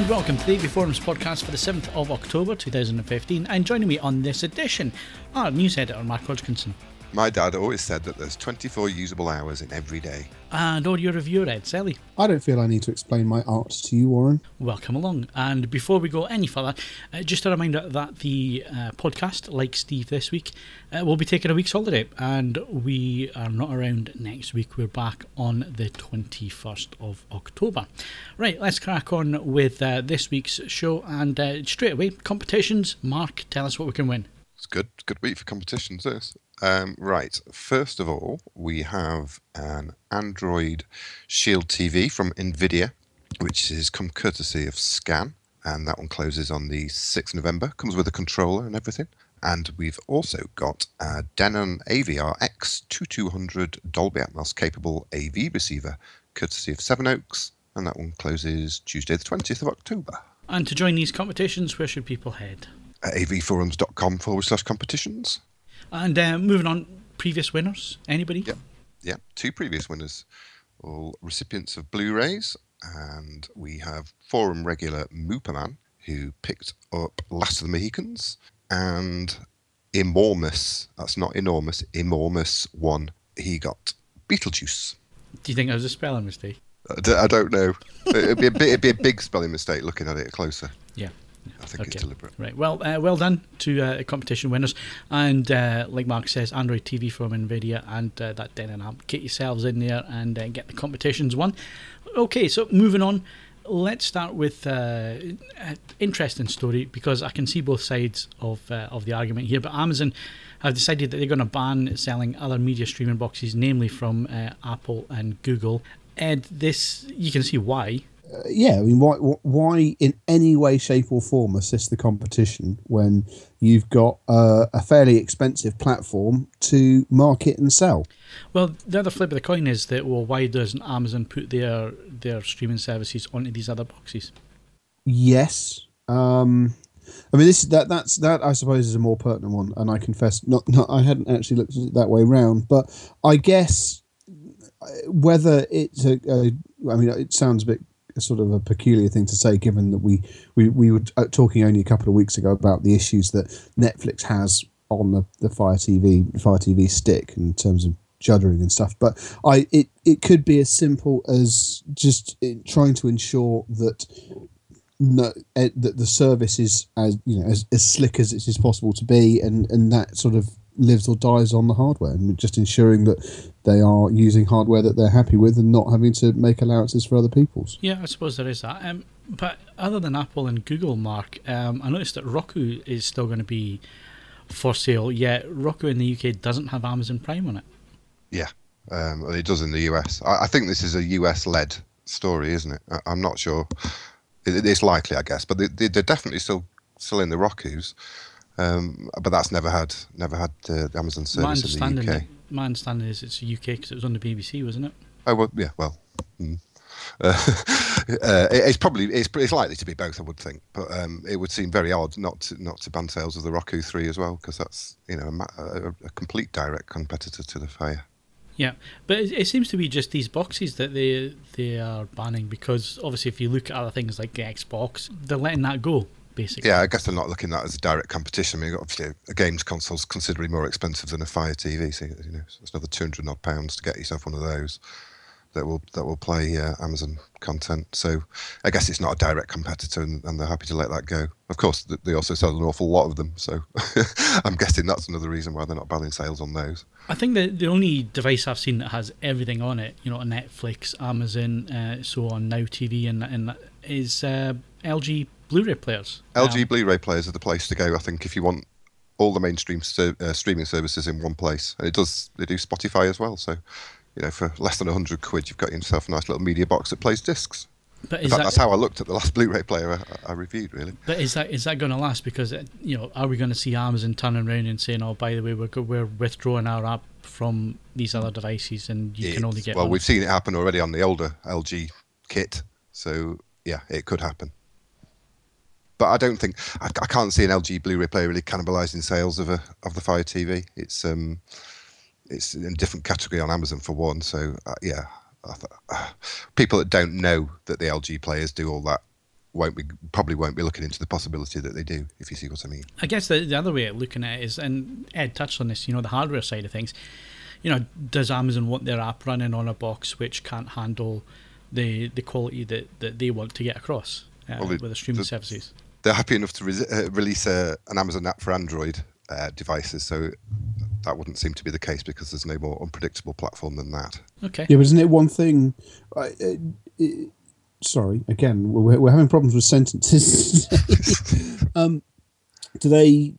and welcome to the AV Forums podcast for the 7th of October 2015. And joining me on this edition, our news editor, Mark Hodgkinson. My dad always said that there's 24 usable hours in every day. And audio reviewer, Ed Selley. I don't feel I need to explain my art to you, Warren. Welcome along. And before we go any further, uh, just a reminder that the uh, podcast, like Steve this week, uh, will be taking a week's holiday. And we are not around next week. We're back on the 21st of October. Right, let's crack on with uh, this week's show. And uh, straight away, competitions. Mark, tell us what we can win. It's good, good week for competitions. This. Um, right. First of all, we have an Android Shield TV from NVIDIA, which has come courtesy of Scan, and that one closes on the 6th of November. Comes with a controller and everything. And we've also got a Denon AVR X2200 Dolby Atmos capable AV receiver, courtesy of Sevenoaks, and that one closes Tuesday, the 20th of October. And to join these competitions, where should people head? At avforums.com forward slash competitions. And uh, moving on, previous winners. Anybody? Yeah, yeah. Two previous winners, all recipients of Blu-rays, and we have forum regular Mooperman who picked up Last of the Mohicans and Enormous. That's not enormous. Enormous one. He got Beetlejuice. Do you think that was a spelling mistake? I don't know. It'd be a bit, it'd be a big spelling mistake looking at it closer. Yeah. I think it's deliberate. Right. Well, uh, well done to uh, competition winners. And uh, like Mark says, Android TV from NVIDIA and uh, that Denon app. Get yourselves in there and uh, get the competitions won. Okay, so moving on. Let's start with uh, an interesting story because I can see both sides of of the argument here. But Amazon have decided that they're going to ban selling other media streaming boxes, namely from Apple and Google. Ed, this you can see why uh, yeah, I mean, why, why in any way, shape, or form assist the competition when you've got uh, a fairly expensive platform to market and sell? Well, the other flip of the coin is that well, why doesn't Amazon put their their streaming services onto these other boxes? Yes, um, I mean this that that's that I suppose is a more pertinent one, and I confess not, not I hadn't actually looked at it that way round, but I guess uh, whether it's a, a I mean, it sounds a bit sort of a peculiar thing to say, given that we, we, we were uh, talking only a couple of weeks ago about the issues that Netflix has on the, the Fire TV Fire TV stick in terms of juddering and stuff. But I it, it could be as simple as just trying to ensure that no, eh, that the service is as you know as, as slick as it is possible to be, and and that sort of lives or dies on the hardware, and just ensuring that they are using hardware that they're happy with and not having to make allowances for other people's. Yeah, I suppose there is that. Um, but other than Apple and Google, Mark, um, I noticed that Roku is still going to be for sale. Yet Roku in the UK doesn't have Amazon Prime on it. Yeah, um, it does in the US. I, I, think this is a US led story, isn't it? I, am not sure. It, it's likely, I guess, but they, are definitely still still in the Rokus. Um, but that's never had never had uh, the Amazon service in the UK. My understanding is it's UK because it was on the BBC, wasn't it? Oh well, yeah, well. Mm. Uh, uh, it's probably it's, it's likely to be both, I would think, but um, it would seem very odd not to not to ban sales of the Roku three as well, because that's you know a, a, complete direct competitor to the Fire. Yeah, but it, it, seems to be just these boxes that they they are banning because obviously if you look at other things like the Xbox, they're letting that go basically. Yeah, I guess they're not looking at that as a direct competition. I mean, obviously, a games console is considerably more expensive than a Fire TV. So you know, it's another two hundred odd pounds to get yourself one of those that will that will play uh, Amazon content. So I guess it's not a direct competitor, and, and, they're happy to let that go. Of course, they also sell an awful lot of them, so I'm guessing that's another reason why they're not banning sales on those. I think the the only device I've seen that has everything on it, you know, Netflix, Amazon, uh, so on, Now TV, and and is uh, LG Blu-ray players. LG Blu-ray players are the place to go. I think if you want all the mainstream uh, streaming services in one place, and it does. They do Spotify as well. So, you know, for less than hundred quid, you've got yourself a nice little media box that plays discs. But fact, that, that's how I looked at the last Blu-ray player I, I reviewed, really. But is that is that going to last? Because uh, you know, are we going to see Amazon turning around and saying, "Oh, by the way, we're we're withdrawing our app from these other devices, and you it's, can only get." Well, we've seen it happen already on the older LG kit, so yeah, it could happen but I don't think I, I, can't see an LG Blu-ray player really cannibalising sales of a of the Fire TV. It's um, it's in a different category on Amazon for one. So uh, yeah, th- uh, people that don't know that the LG players do all that won't be probably won't be looking into the possibility that they do. If you see what I mean. I guess the, the other way of looking at it is, and Ed touched on this, you know, the hardware side of things. You know, does Amazon want their app running on a box which can't handle the the quality that, that they want to get across uh, Well, it- with the streaming the- services? They're happy enough to re- uh, release a, an Amazon app for Android uh, devices, so that wouldn't seem to be the case because there's no more unpredictable platform than that. Okay. Yeah, but isn't it one thing? I- Uh, uh, sorry, again, we're, we're having problems with sentences. um, do they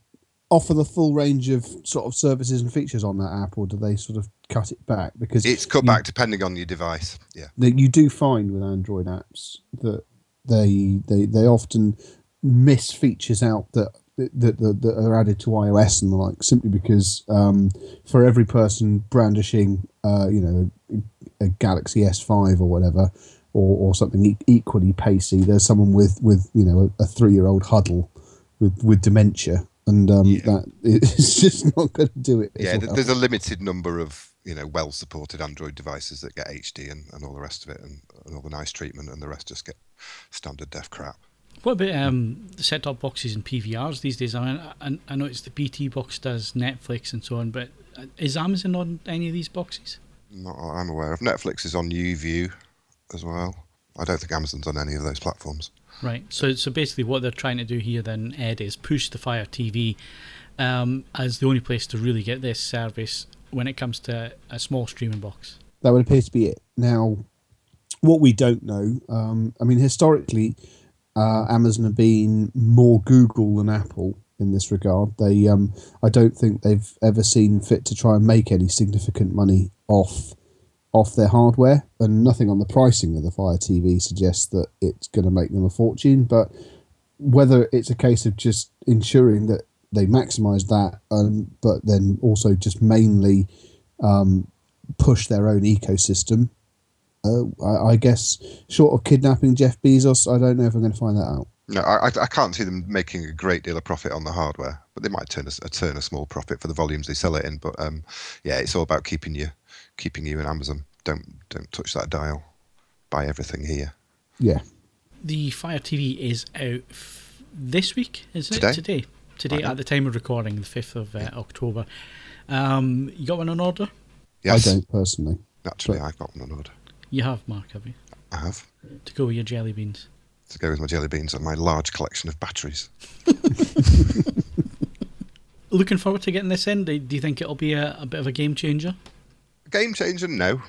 offer the full range of sort of services and features on that app, or do they sort of cut it back? Because It's cut you- back depending on your device. Yeah. that you do find with Android apps that they they they often miss features out that that, that, that are added to iOS and the like simply because um, for every person brandishing uh, you know a Galaxy S5 or whatever or, or something e- equally pacey there's someone with with you know a, a three year old Hudl with with dementia and um, Yeah. that it's just not going to do it Yeah, well. there's a limited number of you know well-supported Android devices that get HD and, and all the rest of it, and, and all the nice treatment, and the rest just get standard def crap. What about um, the set-top boxes and PVRs these days? I mean, I, I know it's the BT box does Netflix and so on, but uh, is Amazon on any of these boxes? Not I'm aware of. Netflix is on YouView as well. I don't think Amazon's on any of those platforms. Right. So, so basically, what they're trying to do here, then, Ed, is push the Fire TV um, as the only place to really get this service when it comes to a small streaming box. That would appear to be it. Now, what we don't know, um, I mean, historically, uh, Amazon have been more Google than Apple in this regard. They, um, I don't think they've ever seen fit to try and make any significant money off off their hardware, and nothing on the pricing of the Fire TV suggests that it's going to make them a fortune. But whether it's a case of just ensuring that they maximise that, um, but then also just mainly um, push their own ecosystem. Uh, I, I guess, short of kidnapping Jeff Bezos, I don't know if I'm going to find that out. No, I, I- I can't see them making a great deal of profit on the hardware, but they might turn a, s- turn a small profit for the volumes they sell it in. But um, yeah, it's all about keeping you keeping you in Amazon. Don't don't touch that dial. Buy everything here. Yeah, The Fire TV is out f- this week, is it? Today. Today. Today, Right now. at the time of recording, the 5th of uh, October. Um, you got one on order? Yes, I don't personally. naturally, but- I've got one on order. You have, Mark, have you? I have To go with your jelly beans. to go with my jelly beans and my large collection of batteries. Looking forward to getting this in. Do you think it'll be a, a bit of a game changer? Game changer? No,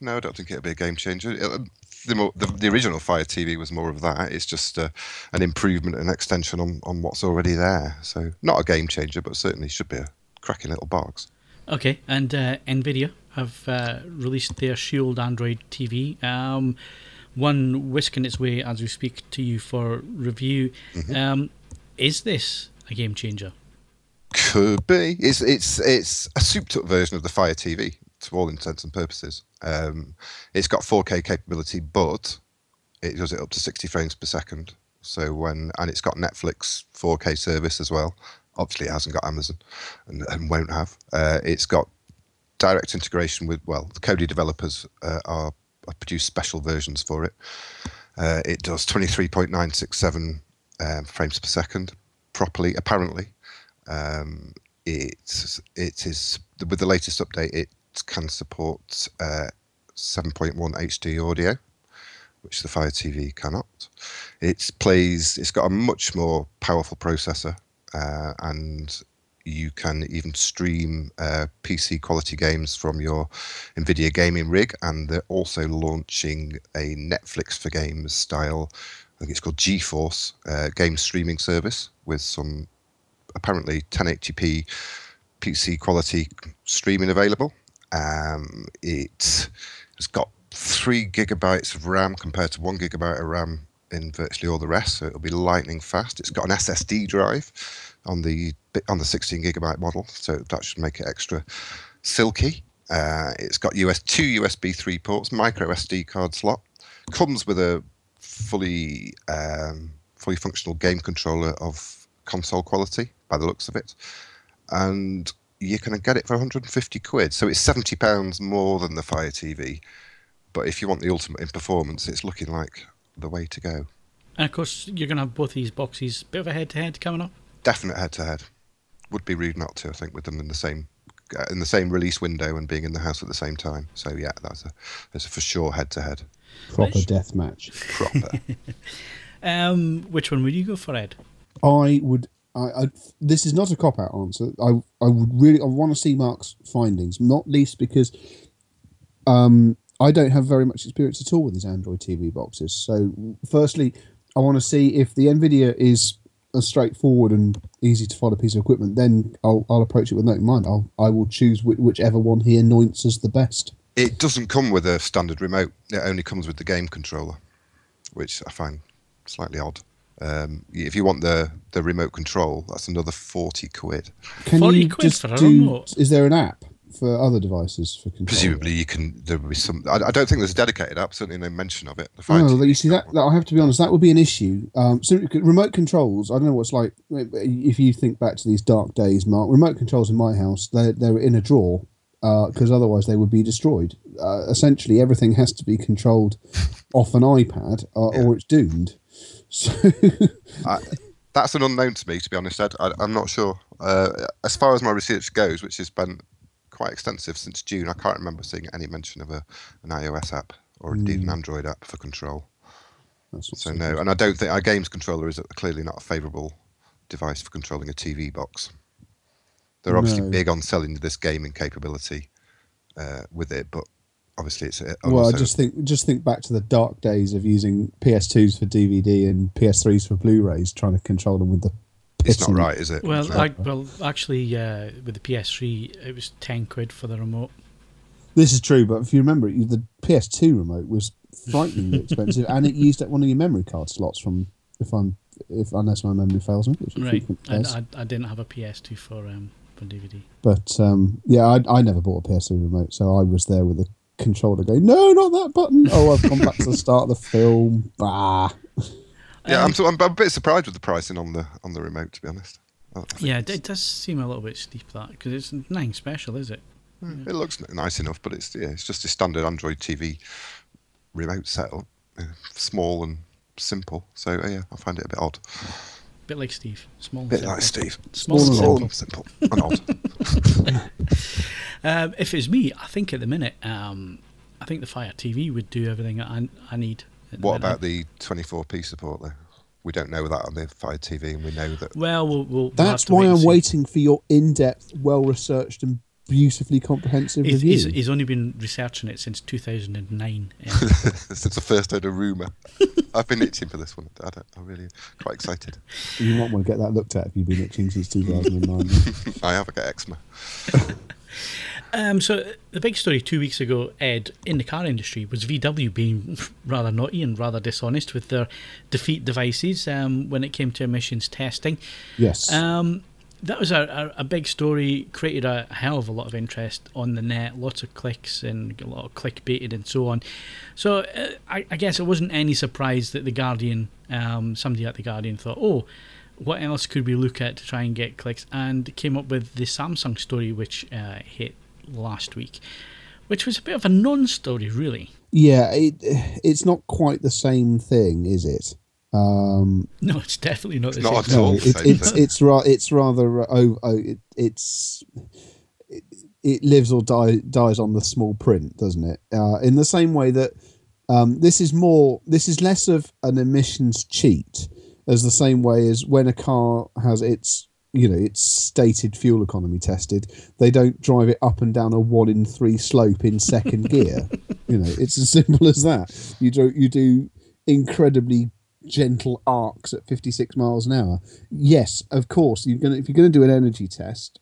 no, I don't think it'll be a game changer. It'll- the, more, the, the original Fire TV was more of that. It's just uh, an improvement and extension on, on what's already there. So not a game changer, but certainly should be a cracking little box. Okay, and uh, Nvidia have uh, released their Shield Android TV. Um, one whisking its way as we speak to you for review. Um, is this a game changer? Could be. It's it's it's a souped up version of the Fire TV to all intents and purposes. Um, it's got 4K capability, but it does it up to 60 frames per second. So when and it's got Netflix 4K service as well. Obviously, it hasn't got Amazon and, and won't have. Uh, it's got direct integration with well, the Kodi developers uh, are have produced special versions for it. Uh, it does 23.967 um, frames per second properly, apparently. Um, it it is with the latest update. It can support uh, 7.1 HD audio, which the Fire TV cannot. It plays. It's got a much more powerful processor, uh, and you can even stream uh, PC quality games from your NVIDIA gaming rig. And they're also launching a Netflix for games style. I think it's called GeForce uh, game streaming service with some apparently 1080p PC quality streaming available. Um, it has got three gigabytes of RAM compared to one gigabyte of RAM in virtually all the rest, so it'll be lightning fast. It's got an SSD drive on the on the 16 gigabyte model, so that should make it extra silky. Uh, it's got US two USB 3 ports, micro SD card slot. Comes with a fully um, fully functional game controller of console quality by the looks of it, and you can get it for 150 quid. So it's 70 pounds more than the Fire TV. But if you want the ultimate in performance, it's looking like the way to go. And of course, you're going to have both these boxes. Bit of a head-to-head coming up. Definite head-to-head. Would be rude not to. I think with them in the same uh, in the same release window and being in the house at the same time. So yeah, that's a that's a for sure head-to-head. Proper Nice. death match. Proper. Um, which one would you go for, Ed? I would. I, I this is not a cop out answer. I I would really I want to see Mark's findings, not least because um I don't have very much experience at all with these Android TV boxes. So firstly, I want to see if the Nvidia is a straightforward and easy to follow piece of equipment. Then I'll I'll approach it with an open mind. I'll I will choose whi whichever one he anoints as the best. it doesn't come with a standard remote. It only comes with the game controller, which I find slightly odd. Um, if you want the, the remote control, that's another forty quid. Can 40 you quid just for a do? remote? Is there an app for other devices for control? Presumably, you can. There will be some. I, I don't think there's a dedicated app. Certainly, no mention of it. The TV you see that, that I have to be honest, that would be an issue. Um, so remote controls, I don't know what's like. If you think back to these dark days, Mark, remote controls in my house, they they were in a drawer because otherwise they would be destroyed. Uh, essentially, everything has to be controlled off an iPad, uh, or it's doomed. So I, that's an unknown to me, to be honest, Ed. I, I'm not sure. Uh, as far as my research goes, which has been quite extensive since June, I can't remember seeing any mention of a, an iOS app or indeed an Android app for control. So no, and I don't think our games controller is clearly not a favourable device for controlling a TV box. They're obviously No. big on selling this gaming capability uh, with it, but obviously it's a, well, I just think just think back to the dark days of using PS2s for DVD and PS3s for Blu-rays, trying to control them with the. It's piss not right, is it? Well, So- I, well, actually, uh, with the PS3, it was ten quid for the remote. This is true, but if you remember, it, the PS2 remote was frighteningly expensive, and it used up one of your memory card slots from, if I'm, if unless my memory fails me, which it Right. I. I, I didn't have a PS2 for um for DVD. But um, yeah, I, I never bought a PS2 remote, so I was there with the controller going, no, not that button. Oh, I've gone back to the start of the film. Bah. yeah, Um, I'm, so, I'm a bit surprised with the pricing on the on the remote, to be honest. Yeah, it, it does seem a little bit steep that because it's nothing special, is it? It looks nice enough, but it's yeah, it's just a standard Android TV remote setup, small and simple. So uh, yeah, I find it a bit odd. bit like Steve, small. bit simple. like Steve. Small, Small and simple. And simple and odd. Um, if it's me, I think at the minute, um, I think the Fire TV would do everything I, I need. At the What minute. about the 24p support though? We don't know that on the Fire TV, and we know that Well, we'll, we'll we'll have That's wait why I'm see. waiting for your in-depth, well-researched, and beautifully comprehensive He's, review. he's, he's only been researching it since 2009. Um, since the first heard a rumor. I've been itching for this one. I don't, I'm really quite excited. You might want to get that looked at if you've been itching since 2009. I have got eczema. Um, so the big story two weeks ago, Ed, in the car industry was VW being rather naughty and rather dishonest with their defeat devices um, when it came to emissions testing. yes. Um, that was a, a, a big story, created a hell of a lot of interest on the net, lots of clicks and a lot of clickbaited and so on. So uh, I, I guess it wasn't any surprise that the Guardian, um, somebody at the Guardian thought, oh, what else could we look at to try and get clicks? And came up with the Samsung story, which uh, hit last week, which was a bit of a non-story, really. yeah, it, it's not quite the same thing, is it? Um, No, it's definitely not. It's the not at all no, the it, it's it's ra- it's rather uh, oh, oh it, it's it, it lives or die, dies on the small print, doesn't it? Uh, in the same way that um, this is more, this is less of an emissions cheat, as the same way as when a car has its you know its stated fuel economy tested, they don't drive it up and down a one in three slope in second gear. You know, it's as simple as that. You do you do incredibly gentle arcs at 56 miles an hour. Yes, of course, you're gonna if you're gonna do an energy test,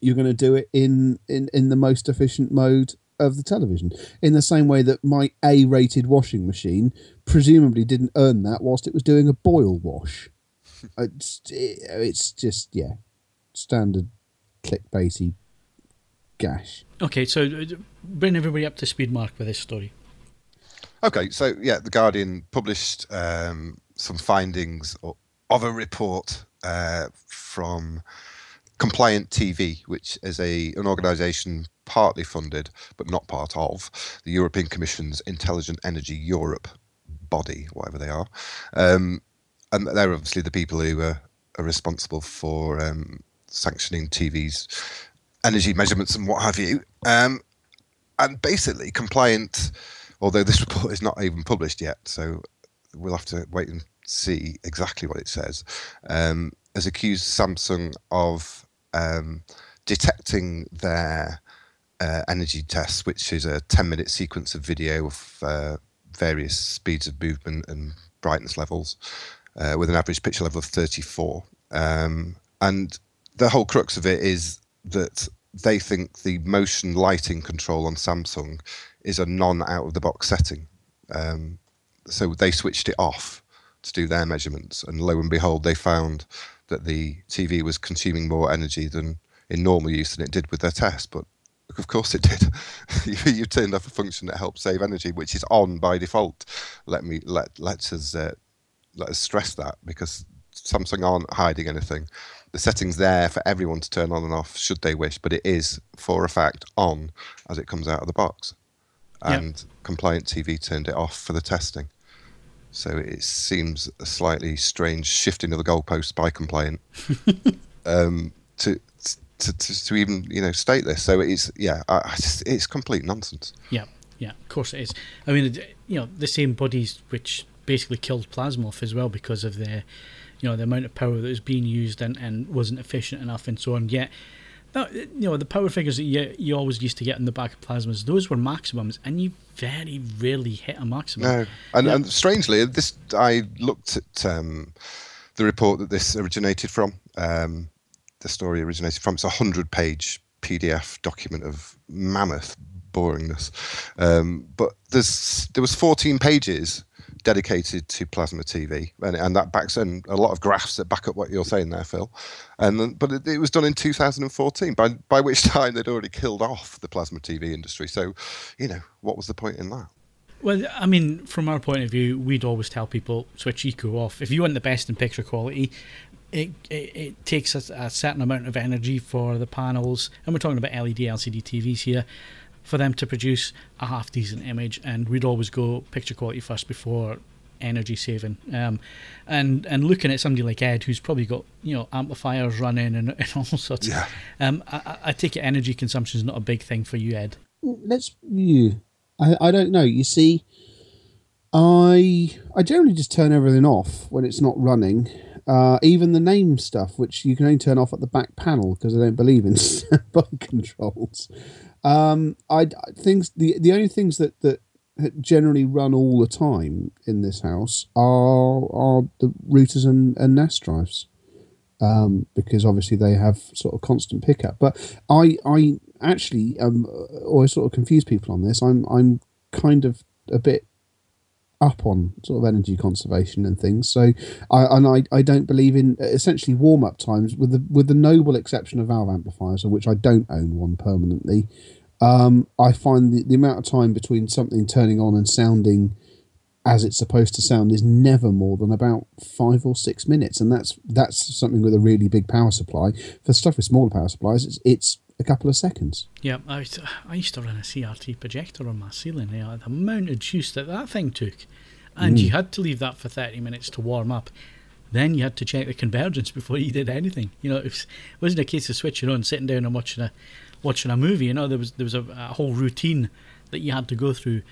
you're gonna do it in in in the most efficient mode of the television. In the same way that my A-rated washing machine presumably didn't earn that whilst it was doing a boil wash. It's, it's just yeah, standard clickbaity gash. Okay, so uh, bring everybody up to speed, Mark, with this story. Okay, so yeah, the Guardian published um, some findings of a report uh, from Compliant TV, which is a an organisation partly funded but not part of the European Commission's Intelligent Energy Europe body, whatever they are, um, and they're obviously the people who are, are responsible for um, sanctioning TV's energy measurements and what have you. Um, and basically, compliant, although this report is not even published yet, so we'll have to wait and see exactly what it says, um, has accused Samsung of um, detecting their uh, energy tests, which is a 10 minute sequence of video of uh, various speeds of movement and brightness levels uh, with an average picture level of 34. Um, and the whole crux of it is that they think the motion lighting control on Samsung is a non out of the box setting. Um, so they switched it off to do their measurements, and lo and behold, they found that the TV was consuming more energy than in normal use than it did with their test. But of course it did. you, turned off a function that helps save energy, which is on by default. Let me let let us uh, let us stress that because Samsung aren't hiding anything. The setting's there for everyone to turn on and off should they wish, but it is for a fact on as it comes out of the box. And yep. Compliant TV turned it off for the testing. So it seems a slightly strange shifting of the goalposts by Compliant um, to, to, to, to even you know state this. So it's yeah, I, it's complete nonsense. Yeah, yeah, of course it is. I mean, you know, the same bodies which basically killed Plasmoff as well because of the you know the amount of power that was being used and, and wasn't efficient enough and so on. Yet, you know the power figures that you, you always used to get in the back of plasmas, those were maximums, and you very rarely hit a maximum. No, and, and strangely, this I looked at um, the report that this originated from. Um, the story originated from. It's a hundred-page PDF document of mammoth boringness, um, but there's there was 14 pages dedicated to plasma TV, and, and that backs in a lot of graphs that back up what you're saying there, Phil. And but it, it, was done in 2014, by by which time they'd already killed off the plasma TV industry. So, you know, what was the point in that? Well, I mean, from our point of view, we'd always tell people switch eco off. If you want the best in picture quality, it, it, it takes a, a, certain amount of energy for the panels, and we're talking about LED, LCD TVs here for them to produce a half decent image, and we'd always go picture quality first before energy saving. Um, and and looking at somebody like Ed, who's probably got you know amplifiers running and, and all sorts. Yeah. Um, I, I take it energy consumption is not a big thing for you, Ed. Let's you. I I don't know. You see, I I generally just turn everything off when it's not running. Uh, even the name stuff, which you can only turn off at the back panel because I don't believe in bike controls. Um, I things the the only things that that generally run all the time in this house are are the routers and, and NAS drives. Um, because obviously they have sort of constant pickup. But I I actually um always sort of confuse people on this. I'm I'm kind of a bit up on sort of energy conservation and things. So I and I, I don't believe in essentially warm up times with the with the noble exception of valve amplifiers, of which I don't own one permanently. Um, I find the, the amount of time between something turning on and sounding as it's supposed to sound is never more than about five or six minutes, and that's that's something with a really big power supply. For stuff with smaller power supplies, it's it's a couple of seconds. Yeah, I, I used to run a CRT projector on my ceiling. Know, the amount of juice that that thing took, and mm. you had to leave that for thirty minutes to warm up. Then you had to check the convergence before you did anything. You know, it, was, it wasn't a case of switching on, sitting down and watching a watching a movie. You know, there was there was a, a whole routine that you had to go through.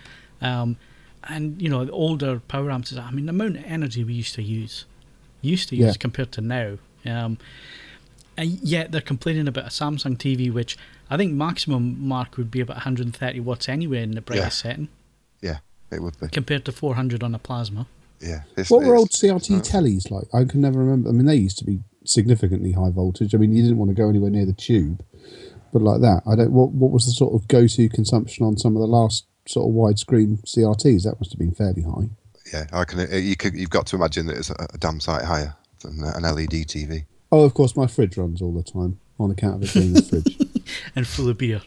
Um, and you know, the older power amps. I mean, the amount of energy we used to use, used to use yeah. compared to now. Um, and yet they're complaining about a Samsung TV, which I think maximum mark would be about 130 watts anyway in the brightest yeah. setting. Yeah, it would be compared to 400 on a plasma. Yeah. what were old CRT tellies like? I can never remember. I mean, they used to be significantly high voltage. I mean, you didn't want to go anywhere near the tube, but like that, I don't. What What was the sort of go to consumption on some of the last sort of widescreen CRTs? That must have been fairly high. Yeah, I can. Uh, you could, you've got to imagine that it's a, a damn sight higher than an LED TV. Oh, of course, my fridge runs all the time on account of it being a fridge and full of beer.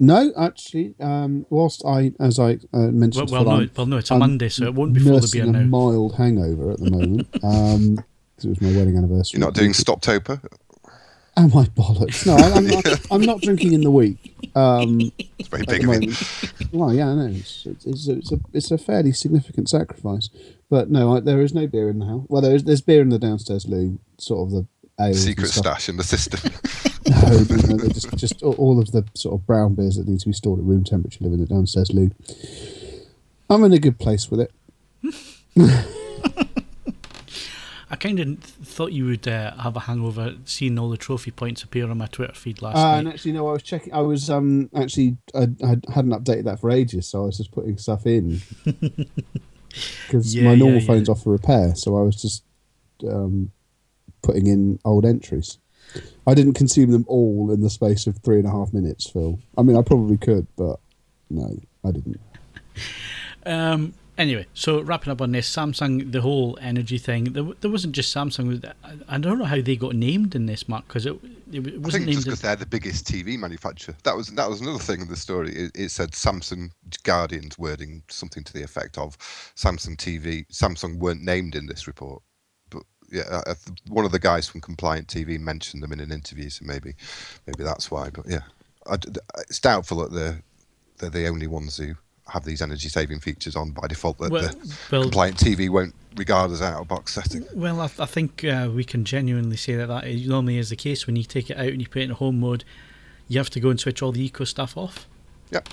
No, actually, um, whilst I, as I uh, mentioned, well, well, no, well, no, it's a I'm Monday, so it won't be full of beer now. a mild hangover at the moment um, because it was my wedding anniversary. You're not doing Stoptober. Am I bollocks? No, I, I'm, not, I'm not drinking in the week. Um, It's very big of you. Well, yeah, I know. It's, it's, it's, a, it's, a, it's a fairly significant sacrifice. But no, I, there is no beer in the house. Well, there is, there's beer in the downstairs loo, sort of the ales and Secret stuff. stash in the system. No, no, no, they're just, just all- all of the sort of brown beers that need to be stored at room temperature live in the downstairs loo. I'm in a good place with it. I kind of thought you would uh, have a hangover seeing all the trophy points appear on my Twitter feed last Uh, night. and actually, no, I was checking. I was um actually I, I hadn't updated that for ages, so I was just putting stuff in because Yeah, my normal yeah, phone's yeah. off for repair, so I was just um putting in old entries. I didn't consume them all in the space of three and a half minutes, Phil. I mean, I probably could, but no, I didn't. Um, anyway, so wrapping up on this, Samsung, the whole energy thing. There, there wasn't just Samsung. I, I don't know how they got named in this, Mark, because it, it I wasn't think named. because they're the biggest TV manufacturer. That was that was another thing in the story. It, it said Samsung Guardian's wording something to the effect of Samsung TV. Samsung weren't named in this report, but yeah, uh, uh, one of the guys from Compliant TV mentioned them in an interview, so maybe maybe that's why. But yeah, I d it's doubtful that they're they're the only ones who have these energy saving features on by default. That well, the well, Compliant TV won't regard as out of box setting. well, I, I think uh, we can genuinely say that that is, normally is the case when you take it out and you put it in home mode. You have to go and switch all the eco stuff off. Yep,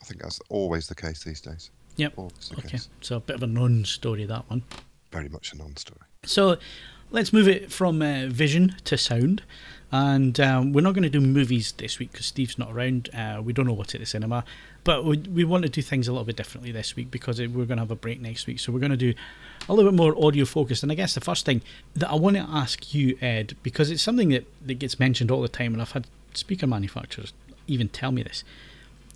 I think that's always the case these days. Yep. Okay, case. so a bit of a non-story that one. Very much a non-story. So let's move it from uh, vision to sound. And um, we're not going to do movies this week because Steve's not around. Uh, we don't know what's at the cinema. But we, we want to do things a little bit differently this week because we're going to have a break next week. So we're going to do a little bit more audio focused. And I guess the first thing that I want to ask you, Ed, because it's something that, that gets mentioned all the time, and I've had speaker manufacturers even tell me this.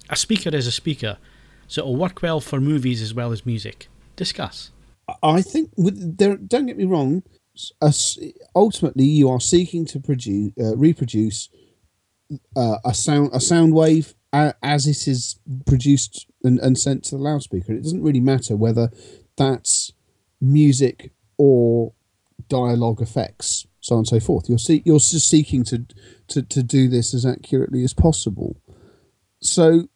A speaker is a speaker, so it'll work well for movies as well as music. Discuss. I think with there. Don't get me wrong. ultimately, you are seeking to produce, uh, reproduce uh, a sound, a sound wave as it is produced and, and sent to the loudspeaker. It doesn't really matter whether that's music or dialogue effects, so on and so forth. You're see, you're just seeking to, to to do this as accurately as possible. So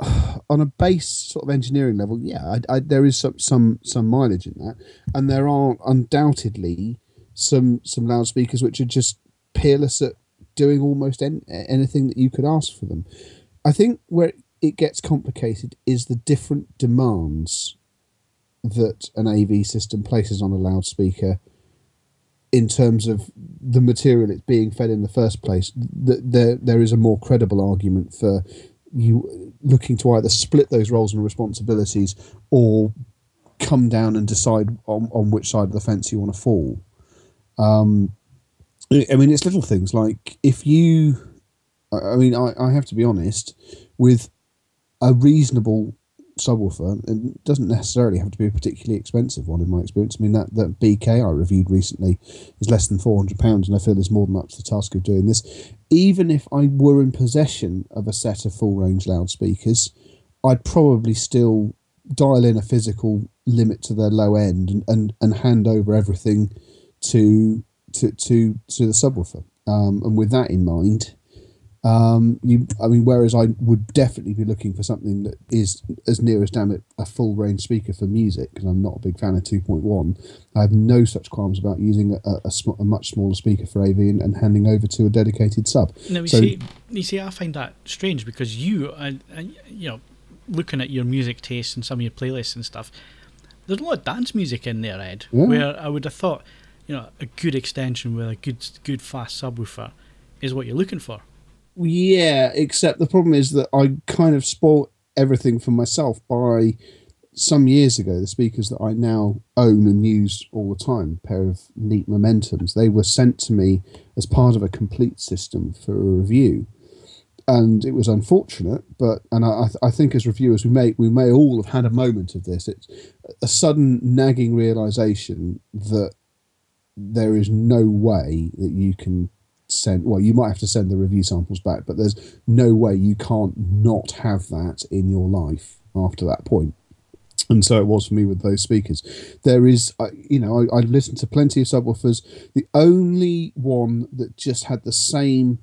on a base sort of engineering level, yeah, I, I, there is some, some some mileage in that, and there are undoubtedly some some loudspeakers which are just peerless at doing almost en- anything that you could ask for them. I think where it gets complicated is the different demands that an AV system places on a loudspeaker in terms of the material it's being fed in the first place. Th- There, there is a more credible argument for you looking to either split those roles and responsibilities or come down and decide on, on which side of the fence you want to fall. Um, I mean, it's little things like if you, I I mean, I, I have to be honest, with a reasonable subwoofer, and it doesn't necessarily have to be a particularly expensive one in my experience. I mean, that, that BK I reviewed recently is less than £400, and I feel is more than up to the task of doing this. Even if I were in possession of a set of full range loudspeakers, I'd probably still dial in a physical limit to their low end and, and, and hand over everything to to to to the subwoofer. Um, and with that in mind, um, you I mean, whereas I would definitely be looking for something that is as near as damn it a full range speaker for music because I'm not a big fan of 2.1. I have no such qualms about using a, a, sm- a much smaller speaker for AV and, and handing over to a dedicated sub. No, you So- see, you see, I find that strange because you, uh, you know, looking at your music tastes and some of your playlists and stuff, there's a lot of dance music in there, Ed. Yeah. Where I would have thought, you know, a good extension with a good, good fast subwoofer is what you're looking for. Yeah, except the problem is that I kind of spoilt everything for myself by some years ago. The speakers that I now own and use all the time, a pair of Neat Momentums, they were sent to me as part of a complete system for a review. And it was unfortunate, but and I, I think as reviewers we may we may all have had a moment of this. It's a sudden nagging realization that there is no way that you can send well you might have to send the review samples back but there's no way you can't not have that in your life after that point and so it was for me with those speakers. There is, uh, you know, I, I listened to plenty of subwoofers. The only one that just had the same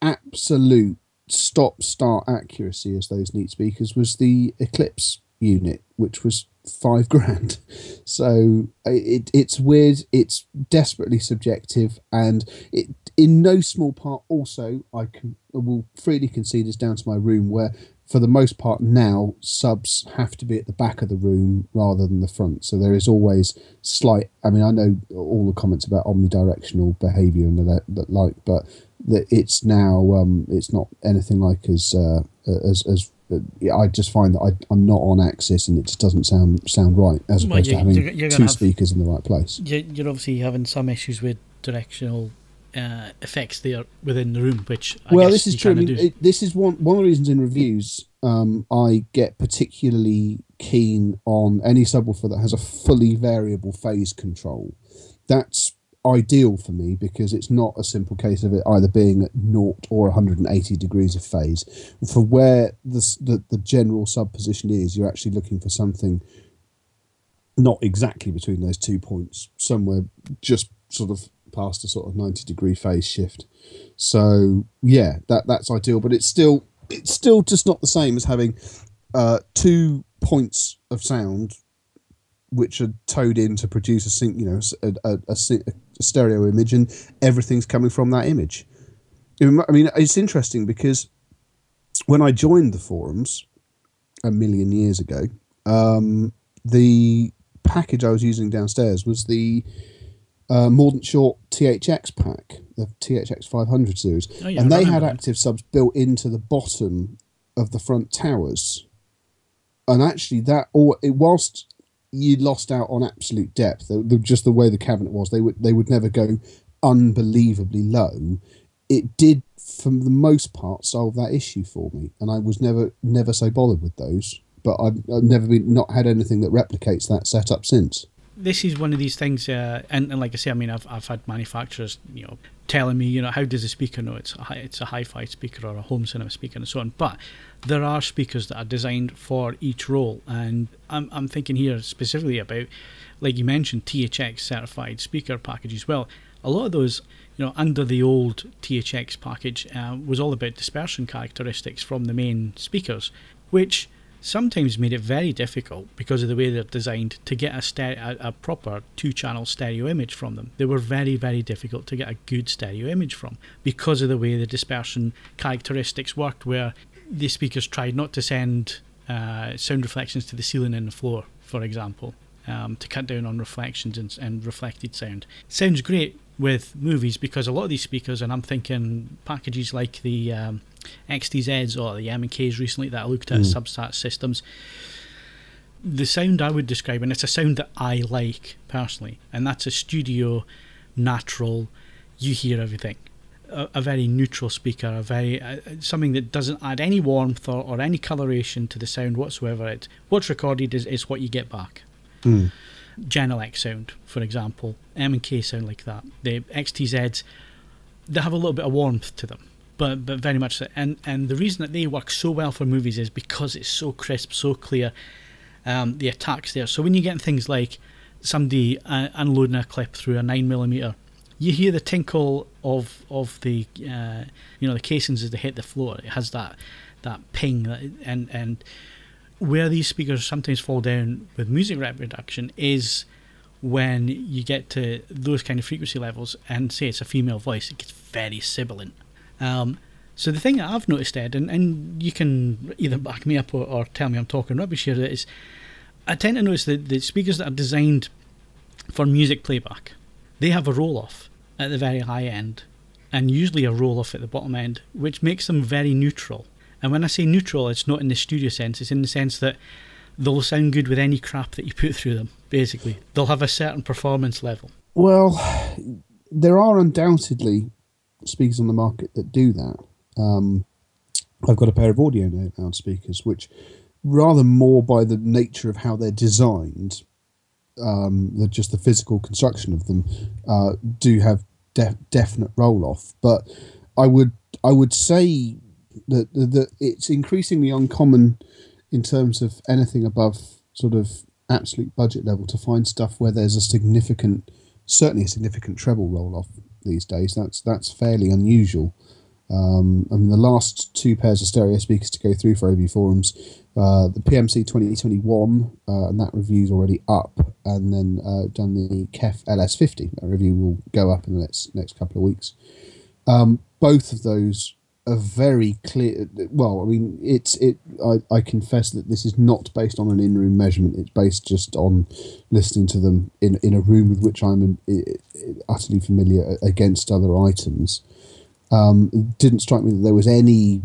absolute stop start accuracy as those Neat speakers was the Eclipse unit, which was five grand. So it, it's weird. It's desperately subjective, and it in no small part also I can will freely concede is down to my room where for the most part now subs have to be at the back of the room rather than the front so there is always slight i mean i know all the comments about omnidirectional behavior and that, that like but that it's now um, it's not anything like as uh, as as I just find that I, I'm not on axis and it just doesn't sound sound right as Well, opposed you- to having you're- you're two have- speakers in the right place. You're, you're obviously having some issues with directional uh, effects there within the room, which I well, this is true. I mean, it, this is one one of the reasons in reviews um, I get particularly keen on any subwoofer that has a fully variable phase control. That's ideal for me because it's not a simple case of it either being at naught or 180 degrees of phase. For where the the, the general sub position is, you're actually looking for something not exactly between those two points, somewhere just sort of past a sort of 90 degree phase shift. So yeah, that that's ideal, but it's still it's still just not the same as having uh, two points of sound which are towed in to produce a sync, you know, a, syn- a stereo image, and everything's coming from that image. I mean, it's interesting because when I joined the forums a million years ago, um, the package I was using downstairs was the uh, Mordaunt Short THX pack, the THX 500 series, Oh, yeah, and they had active subs built into the bottom of the front towers. And actually, that or it whilst you lost out on absolute depth, the, the, just the way the cabinet was, they would they would never go unbelievably low. It did, for the most part, solve that issue for me, and I was never never so bothered with those. But I've, I've never been not had anything that replicates that setup since. This is one of these things, uh, and, and like I say, I mean, I've, I've had manufacturers, you know, telling me, you know, how does a speaker know it's a hi- it's a hi-fi speaker or a home cinema speaker and so on. But there are speakers that are designed for each role, and I'm I'm thinking here specifically about, like you mentioned, THX certified speaker packages. Well, a lot of those. You know, under the old THX package uh, was all about dispersion characteristics from the main speakers, which sometimes made it very difficult because of the way they're designed to get a, a, a proper two channel stereo image from them. They were very, very difficult to get a good stereo image from because of the way the dispersion characteristics worked, where the speakers tried not to send uh, sound reflections to the ceiling and the floor, for example. Um, to cut down on reflections and, and reflected sound. Sounds great with movies because a lot of these speakers, and I'm thinking packages like the um, XTZs or the M&Ks recently that I looked at as substat systems. The sound I would describe, and it's a sound that I like personally, and that's a studio, natural, you hear everything. A, a very neutral speaker, a very uh, something that doesn't add any warmth or, or any coloration to the sound whatsoever. It what's recorded is, is what you get back. Genelec sound, for example, M and K sound like that. The XTZs, they have a little bit of warmth to them, but but very much so. And and the reason that they work so well for movies is because it's so crisp, so clear. Um, the attacks there. So when you get things like somebody uh, unloading a clip through a nine millimeter, you hear the tinkle of of the uh, you know the casings as they hit the floor. It has that that ping that, and and where these speakers sometimes fall down with music reproduction is when you get to those kind of frequency levels and say it's a female voice, it gets very sibilant. Um, so the thing that I've noticed, Ed, and, and you can either back me up or, or tell me I'm talking rubbish here, is I tend to notice that the speakers that are designed for music playback, they have a roll off at the very high end and usually a roll off at the bottom end, which makes them very neutral. And when I say neutral, it's not in the studio sense, it's in the sense that they'll sound good with any crap that you put through them, basically. They'll have a certain performance level. Well, there are undoubtedly speakers on the market that do that. Um, I've got a pair of Audio Note speakers, which rather more by the nature of how they're designed, um, the, just the physical construction of them, uh, do have def- definite roll off. But I would I would say that, that it's increasingly uncommon in terms of anything above sort of absolute budget level to find stuff where there's a significant, certainly a significant treble roll off these days. That's that's fairly unusual. Um, I mean, the last two pairs of stereo speakers to go through for AV forums, uh, the PMC 2021, uh, and that review's already up, and then uh, done the KEF LS50. That review will go up in the next next couple of weeks. Um, both of those are very clear. Well, I mean, it's it. I, I confess that this is not based on an in-room measurement. It's based just on listening to them in in a room with which I'm utterly familiar against other items. Um, it didn't strike me that there was any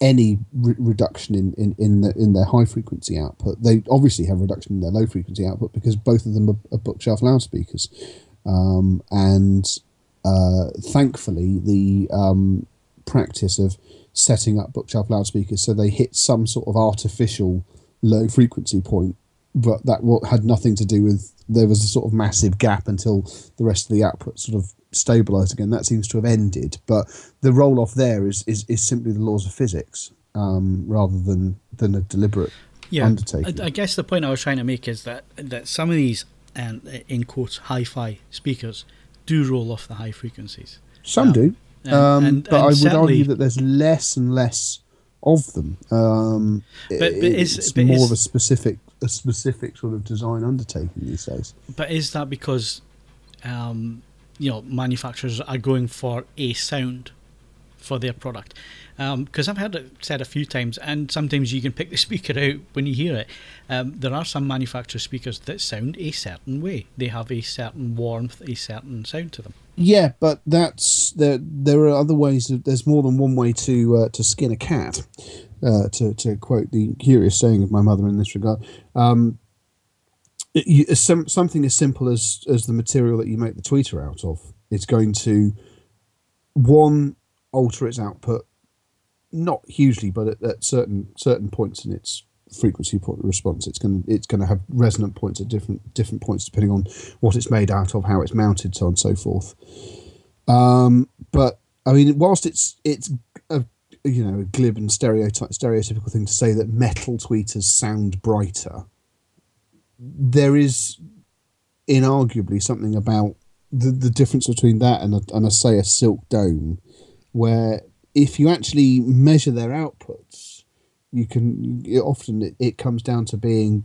any re- reduction in, in, in, the, in their high frequency output. They obviously have a reduction in their low frequency output because both of them are, are bookshelf loudspeakers. Um, and uh, thankfully, the um, practice of setting up bookshelf loudspeakers so they hit some sort of artificial low frequency point, but that had nothing to do with there was a sort of massive gap until the rest of the output sort of stabilized again. That seems to have ended, but the roll off there is, is, is simply the laws of physics um, rather than than a deliberate yeah, undertaking. I, I, guess the point I was trying to make is that that some of these um, in quotes hi-fi speakers do roll off the high frequencies. Some um, do. Um, and, but and I would argue that there's less and less of them. Um, but, but is, it's but more is, of a specific a specific sort of design undertaking these days. But is that because um, you know manufacturers are going for a sound for their product? Because um, I've heard it said a few times, and sometimes you can pick the speaker out when you hear it. Um, there are some manufacturer speakers that sound a certain way. They have a certain warmth, a certain sound to them. Yeah, but that's there. There are other ways. Of, there's more than one way to uh, to skin a cat. Uh, to to quote the curious saying of my mother in this regard. Um, you, some, something as simple as as the material that you make the tweeter out of is going to one alter its output, not hugely, but at, at certain certain points in its frequency response. It's going to it's going to have resonant points at different different points depending on what it's made out of, how it's mounted, so on and so forth. Um, but I mean, whilst it's it's a you know a glib and stereotype, stereotypical thing to say that metal tweeters sound brighter, there is inarguably something about the the difference between that and a, and a say a silk dome, where if you actually measure their outputs you can it, often it, it comes down to being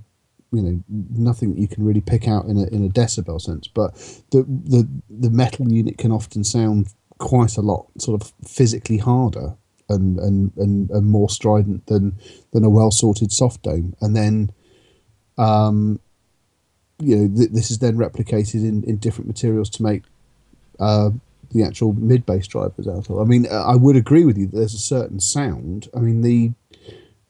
you know nothing that you can really pick out in a in a decibel sense but the the the metal unit can often sound quite a lot sort of physically harder and and and, and more strident than than a well sorted soft dome and then um you know th- this is then replicated in in different materials to make uh the actual mid bass drivers out of. I mean, I would agree with you. There's a certain sound. I mean, the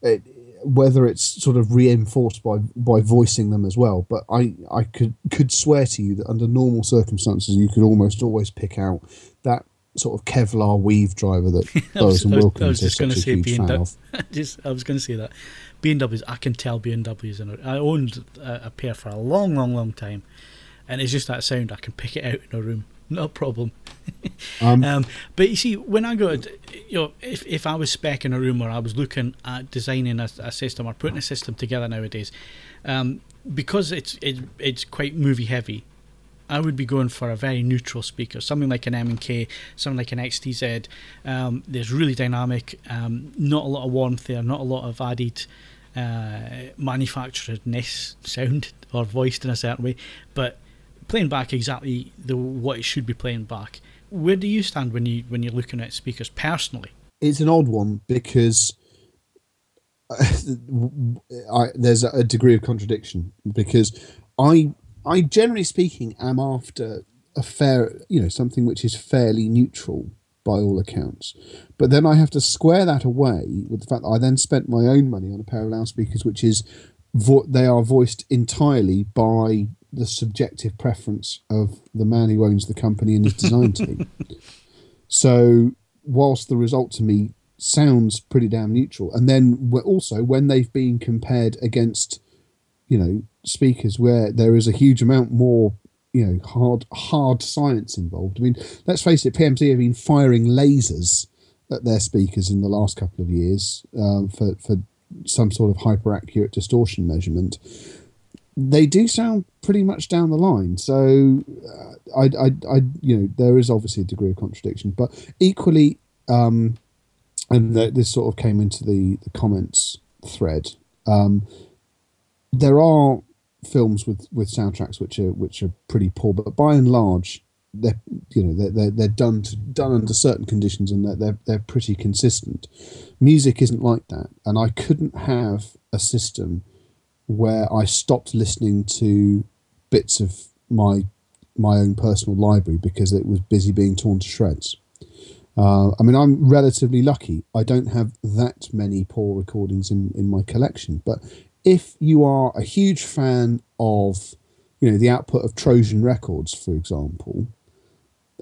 it, whether it's sort of reinforced by by voicing them as well. But I I could could swear to you that under normal circumstances you could almost always pick out that sort of Kevlar weave driver that Bowers and Wilkins I was just going to say B and W. just I was going to say that B and W's. I can tell B and W's, and I owned a, a pair for a long, long, long time, and it's just that sound. I can pick it out in a room no problem. um, um, but you see, when I go, you know, if, if I was specking a room or I was looking at designing a, a system or putting a system together nowadays, um, because it's it, it's quite movie heavy, I would be going for a very neutral speaker, something like an M&K, something like an XTZ. Um, there's really dynamic, um, not a lot of warmth there, not a lot of added uh, manufacturedness sound or voiced in a certain way, but playing back exactly the what it should be playing back. Where do you stand when you when you're looking at speakers personally? It's an odd one because uh, I, there's a degree of contradiction because I I generally speaking am after a fair you know something which is fairly neutral by all accounts. But then I have to square that away with the fact that I then spent my own money on a pair of loudspeakers which is vo- they are voiced entirely by the subjective preference of the man who owns the company and his design team. So, whilst the result to me sounds pretty damn neutral, and then also when they've been compared against, you know, speakers where there is a huge amount more, you know, hard hard science involved. I mean, let's face it, PMC have been firing lasers at their speakers in the last couple of years um, for for some sort of hyper accurate distortion measurement they do sound pretty much down the line. So, uh, I, I, I, you know, there is obviously a degree of contradiction, but equally, um, and the, this sort of came into the, the comments thread. Um, there are films with, with soundtracks which are which are pretty poor, but by and large, they're you know they're they're, they're done to, done under certain conditions and they're, they're they're pretty consistent. Music isn't like that, and I couldn't have a system where I stopped listening to bits of my my own personal library because it was busy being torn to shreds. Uh, I mean, I'm relatively lucky. I don't have that many poor recordings in, in my collection. But if you are a huge fan of, you know, the output of Trojan Records, for example,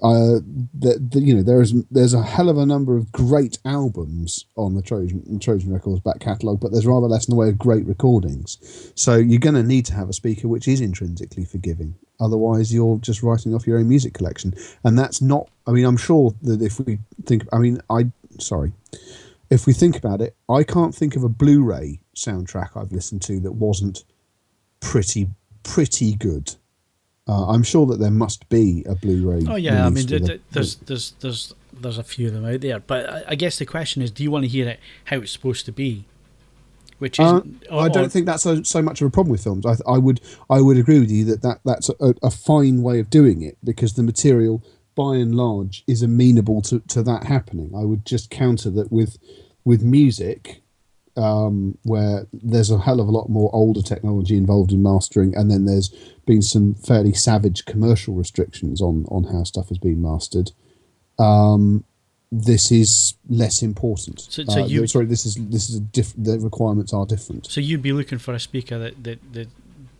uh, the, the, you know there is there's a hell of a number of great albums on the Trojan Trojan Records back catalogue, but there's rather less in the way of great recordings. So you're going to need to have a speaker which is intrinsically forgiving. Otherwise, you're just writing off your own music collection, and that's not. I mean, I'm sure that if we think, I mean, I sorry, if we think about it, I can't think of a Blu-ray soundtrack I've listened to that wasn't pretty pretty good. Uh, I'm sure that there must be a Blu-ray. Oh yeah, I mean, there's there's there's there's a few of them out there, but I, I guess the question is, do you want to hear it how it's supposed to be? Which is, Uh, I don't think that's so, so much of a problem with films. I, I would I would agree with you that, that that's a, a fine way of doing it because the material, by and large, is amenable to, to that happening. I would just counter that with with music, um, where there's a hell of a lot more older technology involved in mastering, and then there's been some fairly savage commercial restrictions on on how stuff has been mastered. Um, this is less important. So- so Uh, you- sorry, this is this is a diff- the requirements are different. So you'd be looking for a speaker that that, that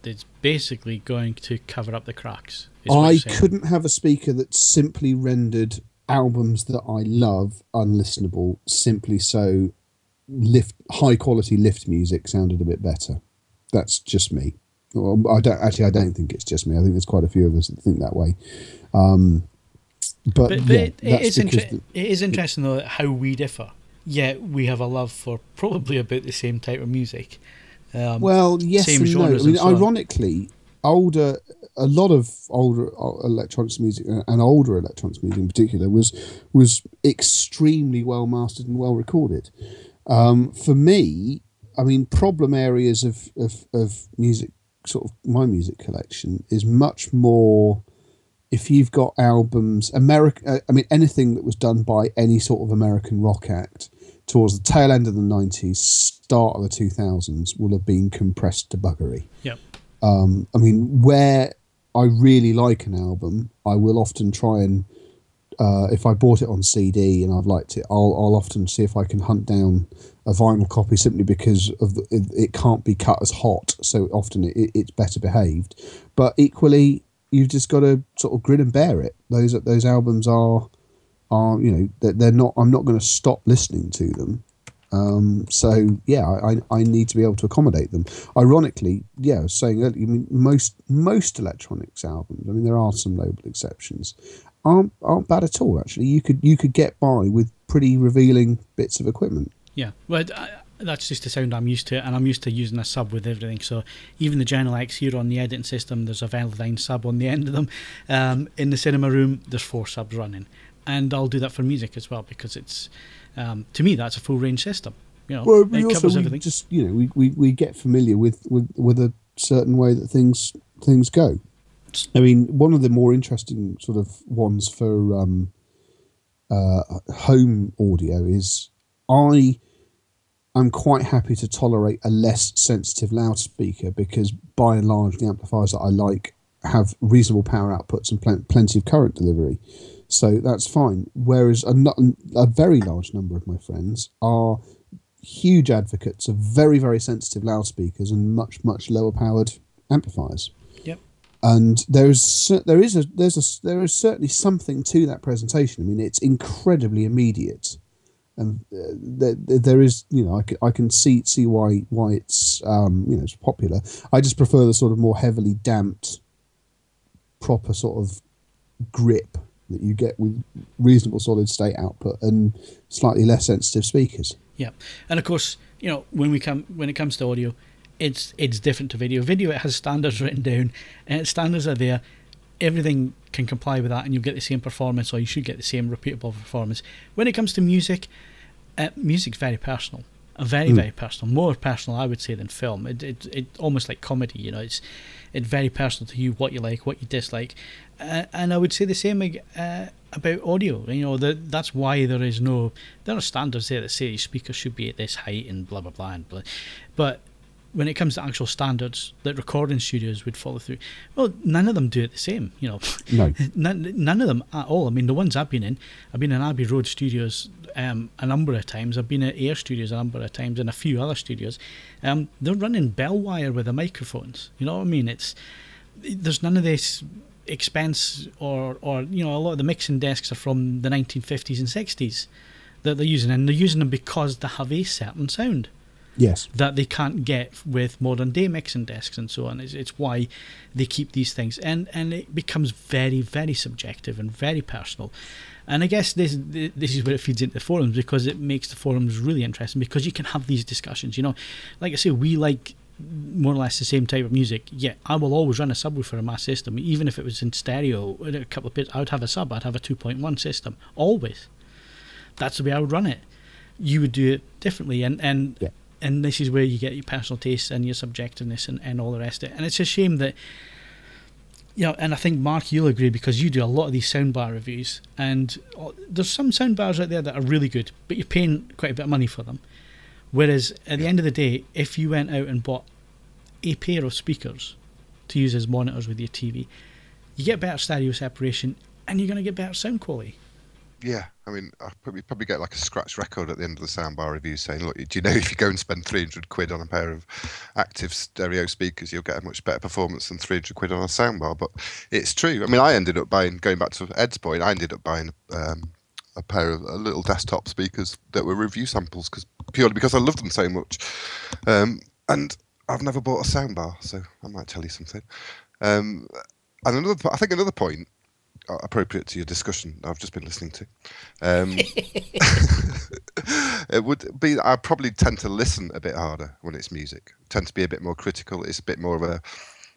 that's basically going to cover up the cracks. I couldn't have a speaker that simply rendered albums that I love unlistenable simply so lift high quality lift music sounded a bit better. That's just me. Well, I don't actually. I don't think it's just me. I think there's quite a few of us that think that way. Um, but, But, but yeah, it, it is inter- it is interesting though how we differ. Yet we have a love for probably about the same type of music. Um, Well, yes and no. I mean, so on. ironically, older, a lot of older uh, electronics music uh, and older electronics music in particular was was extremely well mastered and well recorded. Um, for me, I mean, problem areas of, of of music, sort of my music collection is much more. If you've got albums, America, uh, I mean, anything that was done by any sort of American rock act towards the tail end of the 90s, start of the 2000s, will have been compressed to buggery. Yep. Um, I mean, where I really like an album, I will often try and, uh, if I bought it on CD and I've liked it, I'll, I'll often see if I can hunt down a vinyl copy simply because of the, it, it can't be cut as hot, so often it, it's better behaved. But equally, you've just got to sort of grin and bear it. Those those albums are are you know they're, they're not. I'm not going to stop listening to them. Um, so yeah, I, I need to be able to accommodate them. Ironically, yeah, I was saying earlier, I mean, most most electronics albums. I mean, there are some notable exceptions. Aren't aren't bad at all. Actually, you could you could get by with pretty revealing bits of equipment. Yeah, well, I, that's just the sound I'm used to, and I'm used to using a sub with everything. So even the Genelecs here on the editing system, there's a Velodyne sub on the end of them. Um, in the cinema room, there's four subs running, and I'll do that for music as well because it's um, to me that's a full range system. You know, Well, we it also covers we everything. just you know we, we, we get familiar with, with with a certain way that things things go. I mean, one of the more interesting sort of ones for um, uh, home audio is I am quite happy to tolerate a less sensitive loudspeaker because by and large the amplifiers that I like have reasonable power outputs and plen- plenty of current delivery. So that's fine. Whereas a, a very large number of my friends are huge advocates of very, very sensitive loudspeakers and much, much lower powered amplifiers. And there's there is a there's a there is certainly something to that presentation. I mean, it's incredibly immediate, and uh, there, there is you know I can, I can see see why why it's um, you know it's popular. I just prefer the sort of more heavily damped, proper sort of grip that you get with reasonable solid state output and slightly less sensitive speakers. Yeah, and of course, you know when we come when it comes to audio, it's it's different to video. Video it has standards written down, and its standards are there. Everything can comply with that, and you'll get the same performance, or you should get the same repeatable performance. When it comes to music, uh, music's very personal, uh, very Mm. very personal, more personal, I would say, than film. It it, it almost like comedy, you know. It's it's very personal to you, what you like, what you dislike, uh, and I would say the same uh, about audio. You know, the, that's why there is no there are standards there that say your speakers should be at this height and blah blah blah and blah, but when it comes to actual standards that recording studios would follow through, well, none of them do it the same. You know, No. none, none of them at all. I mean, the ones I've been in, I've been in Abbey Road Studios um, a number of times. I've been at Air Studios a number of times, and a few other studios. Um, they're running bell wire with the microphones. You know what I mean? It's there's none of this expense or or you know a lot of the mixing desks are from the 1950s and 60s that they're using, and they're using them because they have a certain sound Yes. that they can't get with modern day mixing desks and so on. It's, it's why they keep these things, and and it becomes very very subjective and very personal. And I guess this this is where it feeds into the forums because it makes the forums really interesting because you can have these discussions. You know, like I say, we like more or less the same type of music. Yeah, I will always run a subwoofer in my system, even if it was in stereo. in A couple of bits, I would have a sub. I'd have a two point one system always. That's the way I would run it. You would do it differently, and and Yeah. And this is where you get your personal taste and your subjectiveness and, and all the rest of it. And it's a shame that, you know, and I think Mark, you'll agree because you do a lot of these soundbar reviews, and uh, there's some soundbars out there that are really good, but you're paying quite a bit of money for them. Whereas at the end of the day, if you went out and bought a pair of speakers to use as monitors with your TV, you get better stereo separation and you're going to get better sound quality. Yeah, I mean, I probably probably get like a scratch record at the end of the soundbar review saying, "Look, do you know if you go and spend three hundred quid on a pair of active stereo speakers, you'll get a much better performance than three hundred quid on a soundbar?" But it's true. I mean, I ended up buying, going back to Ed's point, I ended up buying um, a pair of little desktop speakers that were review samples because purely because I loved them so much, um, and I've never bought a soundbar, so I might tell you something. Um, and another, I think another point appropriate to your discussion I've just been listening to. Um, it would be I probably tend to listen a bit harder when it's music. Tend to be a bit more critical. It's a bit more of a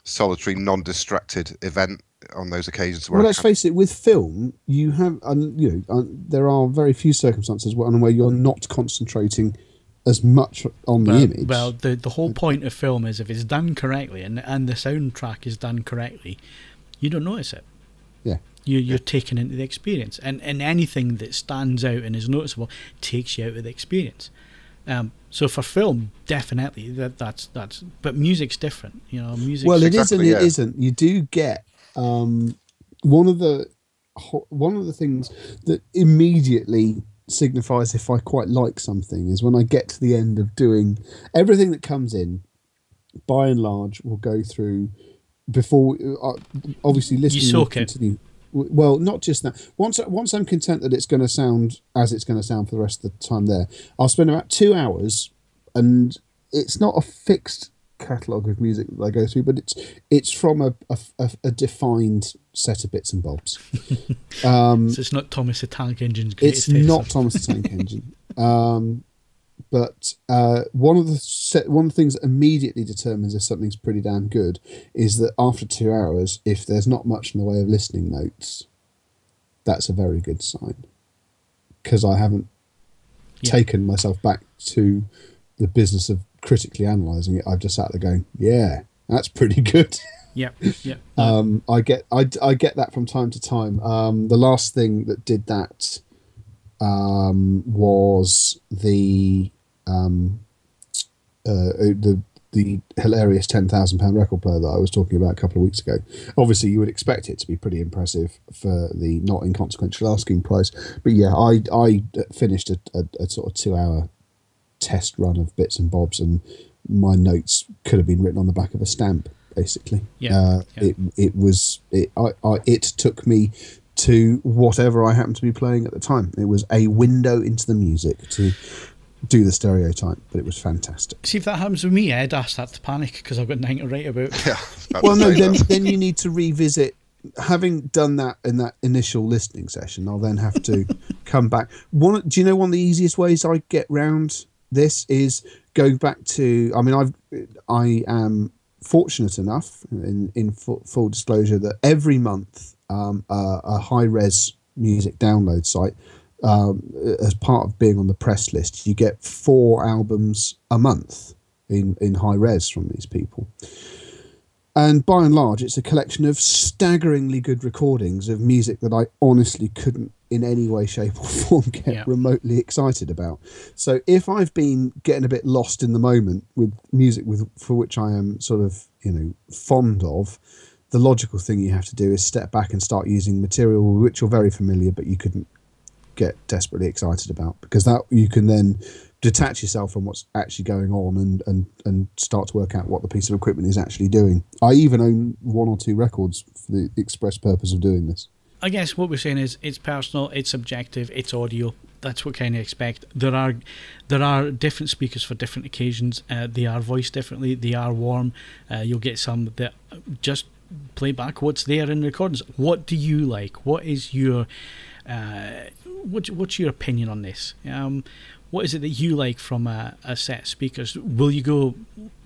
solitary, non-distracted event on those occasions where Well, let's face it. With film, you have, um, you know, uh, there are very few circumstances where, where you're not concentrating as much on the Well, image. well, the the whole point of film is if it's done correctly and and the soundtrack is done correctly, you don't notice it. Yeah. You you're taken into the experience, and and anything that stands out and is noticeable takes you out of the experience. Um, so for film, definitely that that's that's. But music's different, you know. Music. well, it is exactly, and it yeah. isn't. You do get um, one of the one of the things that immediately signifies if I quite like something is when I get to the end of doing everything that comes in. By and large, will go through before uh, obviously listening. will soak it. continue. Well, not just that. Once once I'm content that it's going to sound as it's going to sound for the rest of the time there, I'll spend about two hours, and it's not a fixed catalogue of music that I go through, but it's it's from a, a, a- a defined set of bits and bobs. Um, So it's not Thomas the Tank Engine's it's not Thomas the Tank Engine. Um, but uh, one of the set, one of the things that immediately determines if something's pretty damn good is that after two hours, if there's not much in the way of listening notes, that's a very good sign. Because I haven't Yeah. taken myself back to the business of critically analysing it. I've just sat there going, "Yeah, that's pretty good." Yep. Yep. Um, I get I, I get that from time to time. Um, the last thing that did that um, was the um, uh, the the hilarious ten thousand pound record player that I was talking about a couple of weeks ago. Obviously, you would expect it to be pretty impressive for the not inconsequential asking price. But yeah, I I finished a, a, a sort of two hour test run of bits and bobs, and my notes could have been written on the back of a stamp, basically. Yeah, Uh, yeah. It it was it I, I it took me to whatever I happened to be playing at the time. It was a window into the music to do the stereotype, but it was fantastic. See if that happens with me, Ed. I start to panic because I've got nothing to write about. Yeah. Well, no, then that. then you need to revisit. Having done that in that initial listening session, I'll then have to come back. One, do you know one of the easiest ways I get round this is going back to, I mean, I've I am fortunate enough, in in full, full disclosure, that every month um, uh, a high res music download site. Um, as part of being on the press list, you get four albums a month in, in high res from these people. And by and large, it's a collection of staggeringly good recordings of music that I honestly couldn't, in any way, shape, or form, get Yeah. remotely excited about. So if I've been getting a bit lost in the moment with music with for which I am sort of you know fond of, the logical thing you have to do is step back and start using material which you're very familiar, but you couldn't get desperately excited about because that you can then detach yourself from what's actually going on and, and, and start to work out what the piece of equipment is actually doing. I even own one or two records for the express purpose of doing this. I guess what we're saying is it's personal, it's subjective, it's audio. That's what kind of expect. There are there are different speakers for different occasions. Uh, they are voiced differently. They are warm. Uh, you'll get some that just play back what's there in the recordings. What do you like? What is your uh, what, what's your opinion on this? Um, what is it that you like from a, a set of speakers? Will you go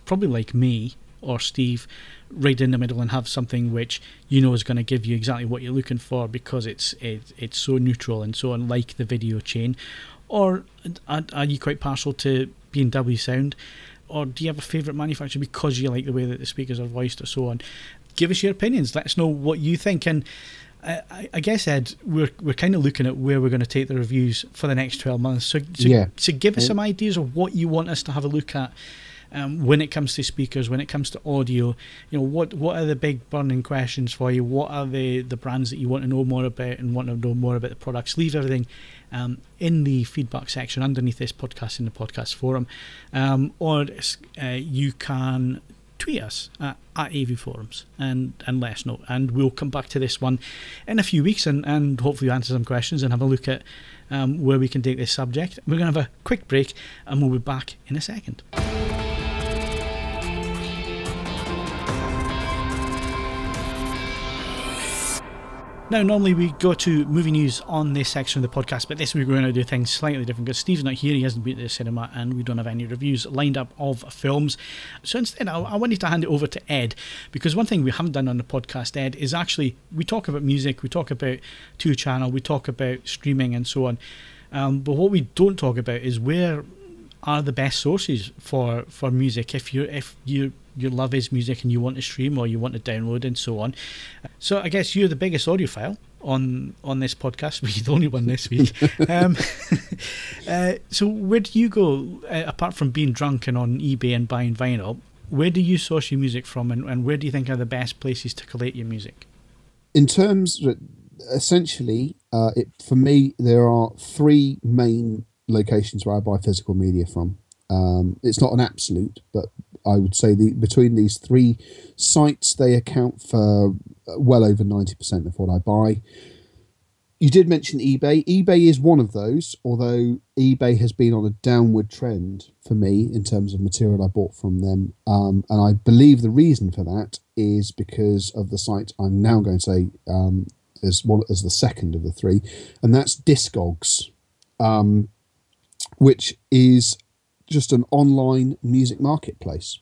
probably like me or Steve right in the middle and have something which you know is going to give you exactly what you're looking for because it's it, it's so neutral and so unlike the video chain? Or are, are you quite partial to B&W sound? Or do you have a favourite manufacturer because you like the way that the speakers are voiced or so on? Give us your opinions. Let us know what you think. And I, I- guess Ed, we're we're kind of looking at where we're going to take the reviews for the next twelve months. So, so, Yeah. so give us some ideas of what you want us to have a look at um, when it comes to speakers, when it comes to audio. You know, what what are the big burning questions for you? What are the the brands that you want to know more about and want to know more about the products? Leave everything um, in the feedback section underneath this podcast in the podcast forum, um, or uh, you can tweet us at, at AV Forums and, and let us know. And we'll come back to this one in a few weeks and, and hopefully answer some questions and have a look at um, where we can take this subject. We're going to have a quick break and we'll be back in a second. Now, normally we go to movie news on this section of the podcast, but this week we're going to do things slightly different because Steve's not here, he hasn't been to the cinema, and we don't have any reviews lined up of films. So instead, I, I wanted to hand it over to Ed because one thing we haven't done on the podcast, Ed, is actually we talk about music, we talk about two channel, we talk about streaming and so on. Um, but what we don't talk about is where are the best sources for for music if you if you your love is music and you want to stream or you want to download and so on. So I guess you're the biggest audiophile on on this podcast. We're the only one this week. um, uh, so where do you go uh, apart from being drunk and on eBay and buying vinyl? Where do you source your music from, and, and where do you think are the best places to collate your music? in terms essentially uh, it, for me there are three main locations where i buy physical media from um, it's not an absolute but i would say the between these three sites they account for well over 90% of what i buy you did mention eBay. eBay is one of those, although eBay has been on a downward trend for me in terms of material I bought from them. Um, and I believe the reason for that is because of the site I'm now going to say um, as one as the second of the three, and that's Discogs, um, which is just an online music marketplace,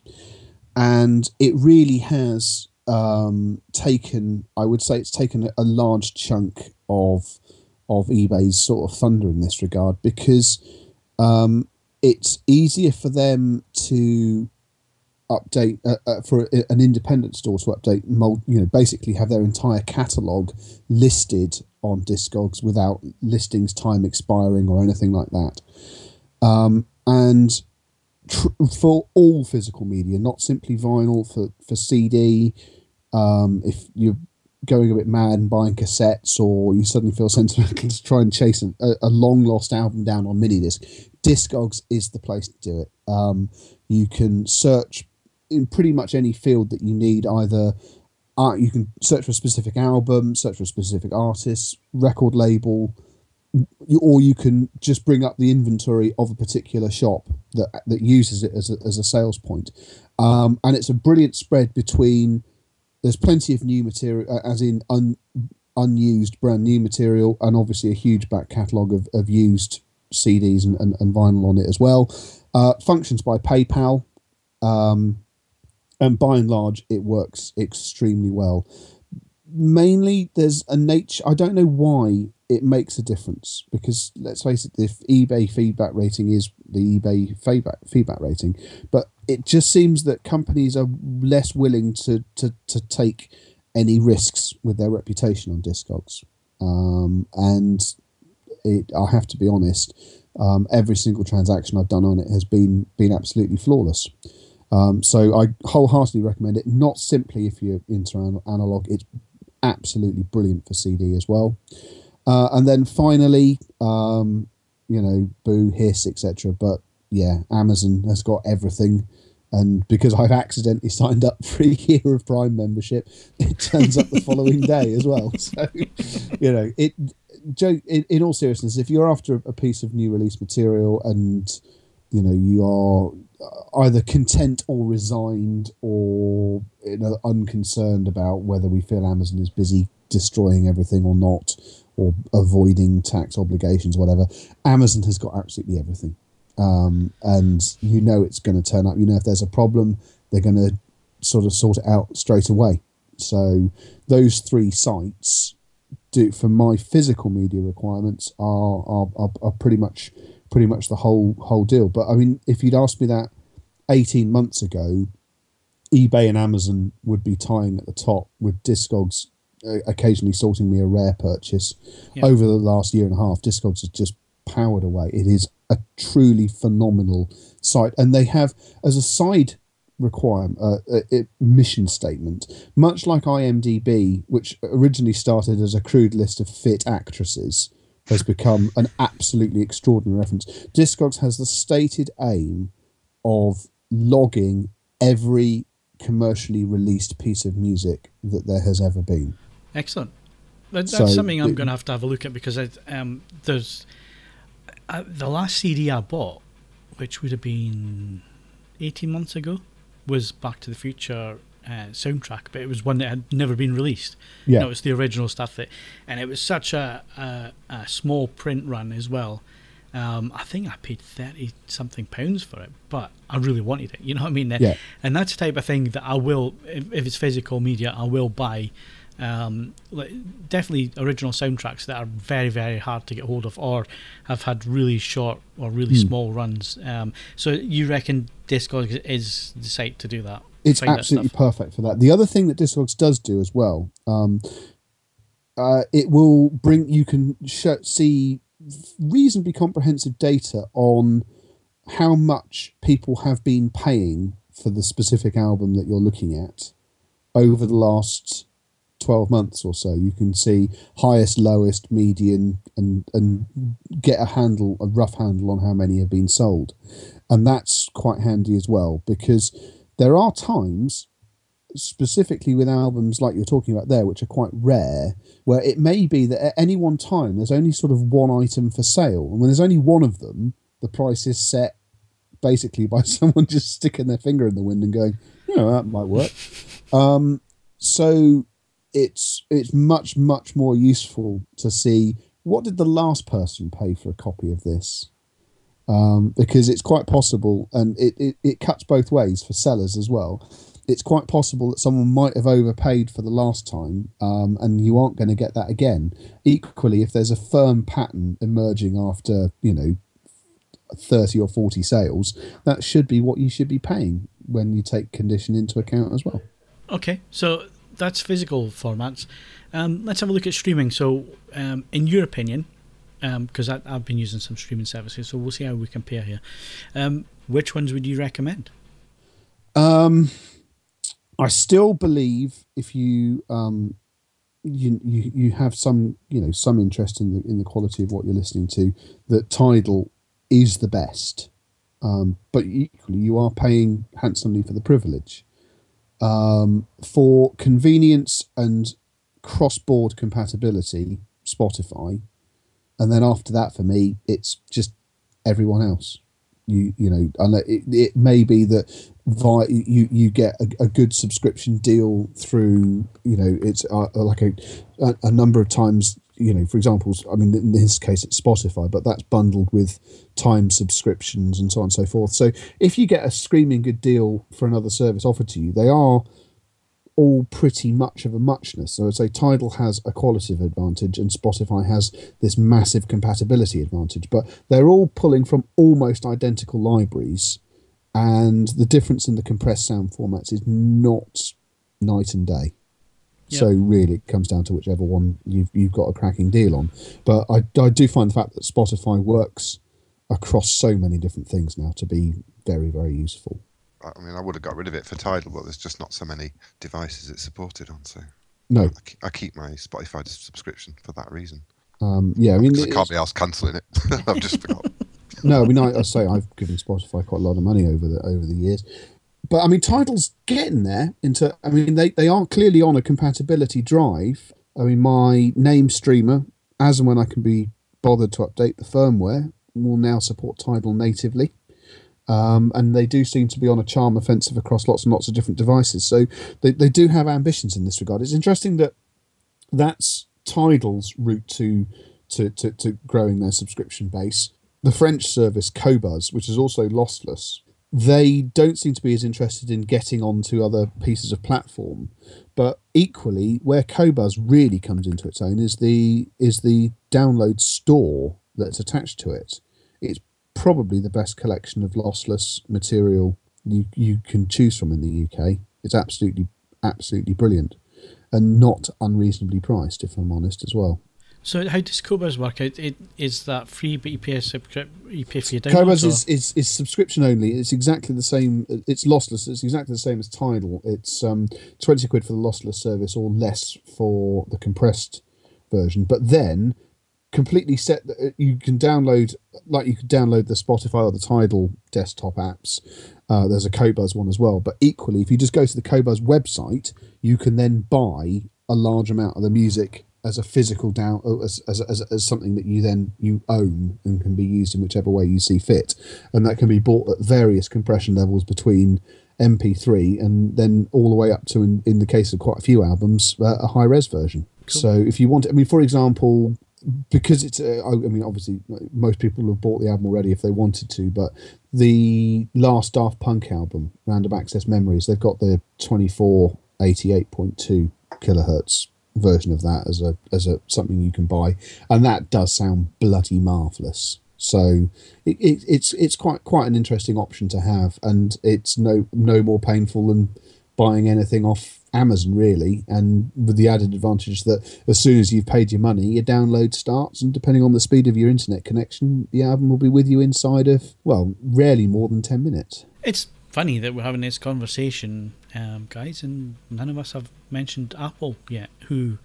and it really has um, taken. I would say it's taken a, large chunk of of eBay's sort of thunder in this regard because um, it's easier for them to update uh, uh, for an independent store to update mul- you know basically have their entire catalog listed on discogs without listings time expiring or anything like that um, and tr- for all physical media not simply vinyl for for cd um, if you're going a bit mad and buying cassettes or you suddenly feel sentimental to try and chase a, a long lost album down on mini disc discogs is the place to do it. Um, you can search in pretty much any field that you need either uh, you can search for a specific album search for a specific artist record label or you can just bring up the inventory of a particular shop that that uses it as a, as a sales point um, and it's a brilliant spread between there's plenty of new material as in un, unused brand new material and obviously a huge back catalogue of, of used CDs and, and, and vinyl on it as well. Uh, functions by PayPal, um, and by and large, it works extremely well. Mainly, there's a nature. I don't know why it makes a difference because let's face it, if eBay feedback rating is the eBay feedback feedback rating, but it just seems that companies are less willing to to, to take any risks with their reputation on Discogs. Um, and it, I have to be honest, um, every single transaction I've done on it has been been absolutely flawless. Um, so I wholeheartedly recommend it. Not simply if you're into analog, it's absolutely brilliant for CD as well. Uh, and then finally, um, you know, Boo, Hiss, etc. But yeah, Amazon has got everything. And because I've accidentally signed up for a year of Prime membership, it turns up the following day as well. So, you know, it. Joe, in, in all seriousness, if you're after a piece of new release material and you know you are either content or resigned or you know, unconcerned about whether we feel Amazon is busy destroying everything or not, or avoiding tax obligations, whatever. Amazon has got absolutely everything. Um, and you know it's going to turn up. You know if there's a problem, they're going to sort of sort it out straight away. So those three sites do for my physical media requirements are are, are, are pretty much pretty much the whole whole deal. But I mean, if you'd asked me that eighteen months ago, eBay and Amazon would be tying at the top with Discogs occasionally sorting me a rare purchase. Yeah. Over the last year and a half, Discogs has just powered away. It is a truly phenomenal site, and they have as a side requirement uh, a mission statement, much like IMDb, which originally started as a crude list of fit actresses. Has become an absolutely extraordinary reference. Discogs has the stated aim of logging every commercially released piece of music that there has ever been. Excellent. That's so something I'm going to have to have a look at because I, um, there's uh, the last CD I bought, which would have been 18 months ago, was Back to the Future uh, soundtrack, but it was one that had never been released. Yeah, it was the original stuff that, and it was such a, a, a small print run as well. Um, I think I paid thirty something pounds for it, but I really wanted it. You know what I mean? Yeah. And that's the type of thing that I will, if, if it's physical media, I will buy um, definitely original soundtracks that are very very hard to get hold of or have had really short or really mm. small runs. Um, so you reckon discogs is the site to do that? It's absolutely perfect for that. The other thing that discogs does do as well um, uh, it will bring you can sh- see reasonably comprehensive data on how much people have been paying for the specific album that you're looking at over the last 12 months or so you can see highest lowest median and and get a handle a rough handle on how many have been sold. And that's quite handy as well because there are times specifically with albums like you're talking about there which are quite rare where it may be that at any one time there's only sort of one item for sale. And when there's only one of them the price is set basically by someone just sticking their finger in the wind and going you know that might work. Um, so it's it's much much more useful to see what did the last person pay for a copy of this? Um, because it's quite possible and it, it, it cuts both ways for sellers as well. It's quite possible that someone might have overpaid for the last time um, and you aren't going to get that again. Equally if there's a firm pattern emerging after you know 30 or 40 sales that should be what you should be paying when you take condition into account as well. Okay so that's physical formats. Um, let's have a look at streaming. So, um, in your opinion, because um, I've been using some streaming services, so we'll see how we compare here. Um, which ones would you recommend? Um, I still believe if you um, you, you you have some you know some interest in the in the quality of what you're listening to, that Tidal is the best. Um, but equally, you are paying handsomely for the privilege um, for convenience and cross-board compatibility, Spotify, and then after that, for me, it's just everyone else. You you know, and it, it may be that via you you get a, a good subscription deal through you know it's uh, like a, a number of times you know, for example, I mean, in this case, it's Spotify, but that's bundled with time subscriptions and so on and so forth. So if you get a screaming good deal for another service offered to you, they are all pretty much of a muchness. So I'd say Tidal has a qualitative advantage and Spotify has this massive compatibility advantage, but they're all pulling from almost identical libraries, and the difference in the compressed sound formats is not night and day. Yep. So really, it comes down to whichever one you've you've got a cracking deal on. But I, I do find the fact that Spotify works across so many different things now to be very very useful. I mean, I would have got rid of it for Tidal, but there's just not so many devices it's supported on. So No, I I keep my Spotify subscription for that reason. um, yeah, I mean, I can't be asked cancelling it. I've just forgotten. no, I mean, I, I say I've given Spotify quite a lot of money over the over the years, but I mean, Tidal's getting there. Into, I mean, they they are clearly on a compatibility drive. I mean, my Naim streamer, as and when I can be bothered to update the firmware, will now support Tidal natively. Um, and they do seem to be on a charm offensive across lots and lots of different devices. So they, they do have ambitions in this regard. It's interesting that that's Tidal's route to, to, to, to growing their subscription base. The French service Qobuz, which is also lossless, they don't seem to be as interested in getting onto other pieces of platform. But equally, where Qobuz really comes into its own is the is the download store that's attached to it. It's probably the best collection of lossless material you, you can choose from in the UK. It's absolutely absolutely brilliant and not unreasonably priced, if I'm honest as well. So how does Qobuz work? It, it is that free, but you pay a you pay for your downloads. Or- is, is, is subscription only. It's exactly the same. It's lossless. It's exactly the same as Tidal. It's um, 20 quid for the lossless service or less for the compressed version. But then completely set, uh, you can download, like you could download the Spotify or the Tidal desktop apps. Uh, there's a Qobuz one as well. But equally, if you just go to the Qobuz website, you can then buy a large amount of the music as a physical down uh, as, as, as, as something that you then you own and can be used in whichever way you see fit and that can be bought at various compression levels between mp3 and then all the way up to in, in the case of quite a few albums uh, a high res version Cool. so if you want i mean for example because it's uh, I I mean obviously most people have bought the album already if they wanted to but the last Daft Punk album Random Access Memories they've got the 2488.2 kilohertz version of that as a as a something you can buy. And that does sound bloody marvelous so it, it, it's it's quite quite an interesting option to have and it's no no more painful than buying anything off Amazon really. And with the added advantage that as soon as you've paid your money your download starts and depending on the speed of your internet connection the album will be with you inside of well rarely more than 10 minutes. It's funny that we're having this conversation, um, guys, and none of us have mentioned Apple yet, who,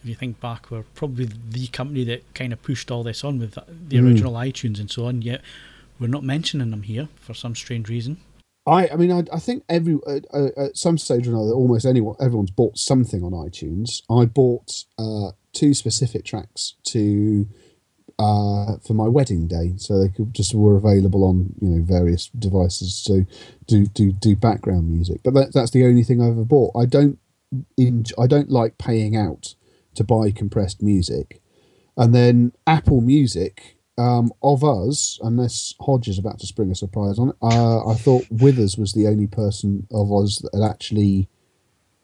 if you think back, were probably the company that kind of pushed all this on with the- Mm. original iTunes and so on, yet we're not mentioning them here for some strange reason. I, I mean, I, I think every uh, uh, at some stage or another, almost anyone, everyone's bought something on iTunes. I bought uh, two specific tracks to uh, for my wedding day, so they could just were available on you know various devices to do do do background music. But that, that's the only thing I've ever bought. I don't I don't like paying out to buy compressed music, and then Apple Music. Um, of us, unless Hodge is about to spring a surprise on it, uh, I thought Withers was the only person of us that had actually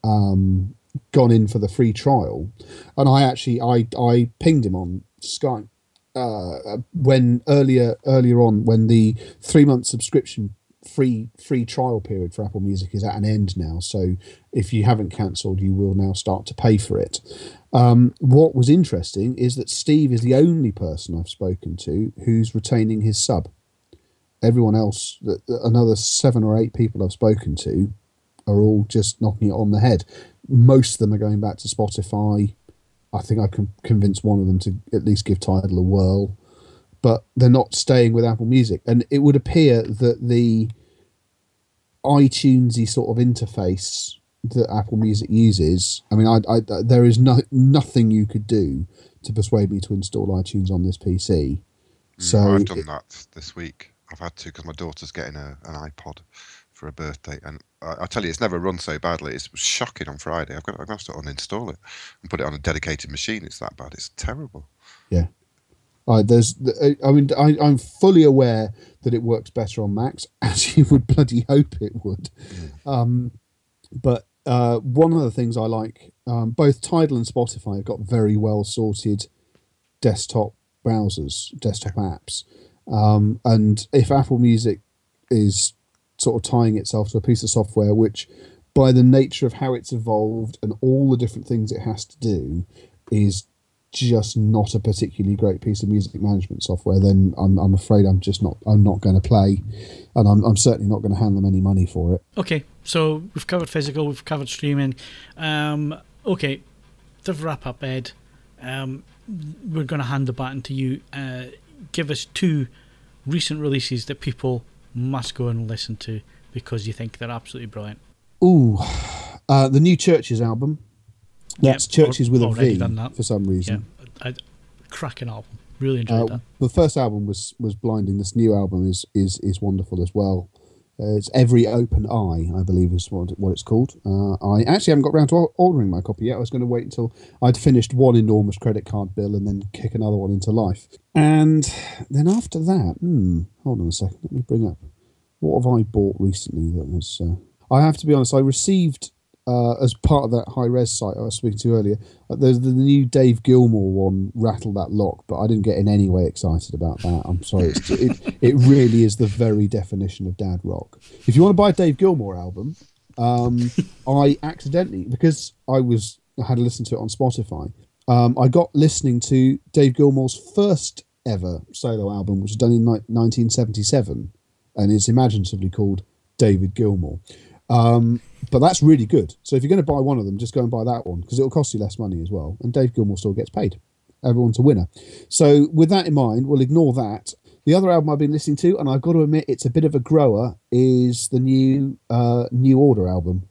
um, gone in for the free trial, and I actually I I pinged him on Skype uh, when earlier earlier on when the three month subscription free free trial period for Apple Music is at an end now. So if you haven't cancelled, you will now start to pay for it. Um, what was interesting is that Steve is the only person I've spoken to who's retaining his sub. Everyone else, th- th- another seven or eight people I've spoken to, are all just knocking it on the head. Most of them are going back to Spotify. I think I can convince one of them to at least give Tidal a whirl, but they're not staying with Apple Music. And it would appear that the iTunesy sort of interface that Apple Music uses. I mean, I, I there is no nothing you could do to persuade me to install iTunes on this PC. So Mm, I've done that this week. I've had to because my daughter's getting a, an iPod, for a birthday, and I, I tell you, it's never run so badly. It's shocking on Friday. I've got, I've got to uninstall it and put it on a dedicated machine. It's that bad. It's terrible. Yeah. Uh, there's, I mean, I, I'm fully aware that it works better on Macs, as you would bloody hope it would. Um, but uh, one of the things I like, um, both Tidal and Spotify have got very well sorted desktop browsers, desktop apps. Um, and if Apple Music is sort of tying itself to a piece of software which, by the nature of how it's evolved and all the different things it has to do, is just not a particularly great piece of music management software, then I'm, I'm afraid I'm just not I'm not going to play, and I'm, I'm certainly not going to hand them any money for it. Okay, so we've covered physical, we've covered streaming. Um, okay, to wrap up, Ed, um, we're going to hand the baton to you. Uh, give us two recent releases that people must go and listen to because you think they're absolutely brilliant. Ooh, uh, the new CHVRCHES album. That's Yep, CHVRCHES with a V done that. for some reason. a, cracking album. Really enjoyed Uh, that. the first album was was blinding. This new album is is is wonderful as well. It's Every Open Eye, I believe, is what, what it's called. Uh, I actually haven't got round to ordering my copy yet. I was going to wait until I'd finished one enormous credit card bill and then kick another one into life. And then after that, hmm, hold on a second. Let me bring up what have I bought recently that was. Uh, I have to be honest. I received uh, as part of that high res site I was speaking to earlier. Uh, there's the new Dave Gilmour one, Rattle That Lock, but I didn't get in any way excited about that. I'm sorry. It's, it, it really is the very definition of dad rock. If you want to buy a Dave Gilmour album, um, I accidentally, because I was I had to listen to it on Spotify, um, I got listening to Dave Gilmour's first ever solo album, which was done in ni- 1977 and is imaginatively called David Gilmour. Um, but that's really good. So if you're going to buy one of them, just go and buy that one because it'll cost you less money as well. And Dave Gilmour still gets paid. Everyone's a winner. So with that in mind, we'll ignore that. The other album I've been listening to, and I've got to admit it's a bit of a grower, is the new uh, New Order album.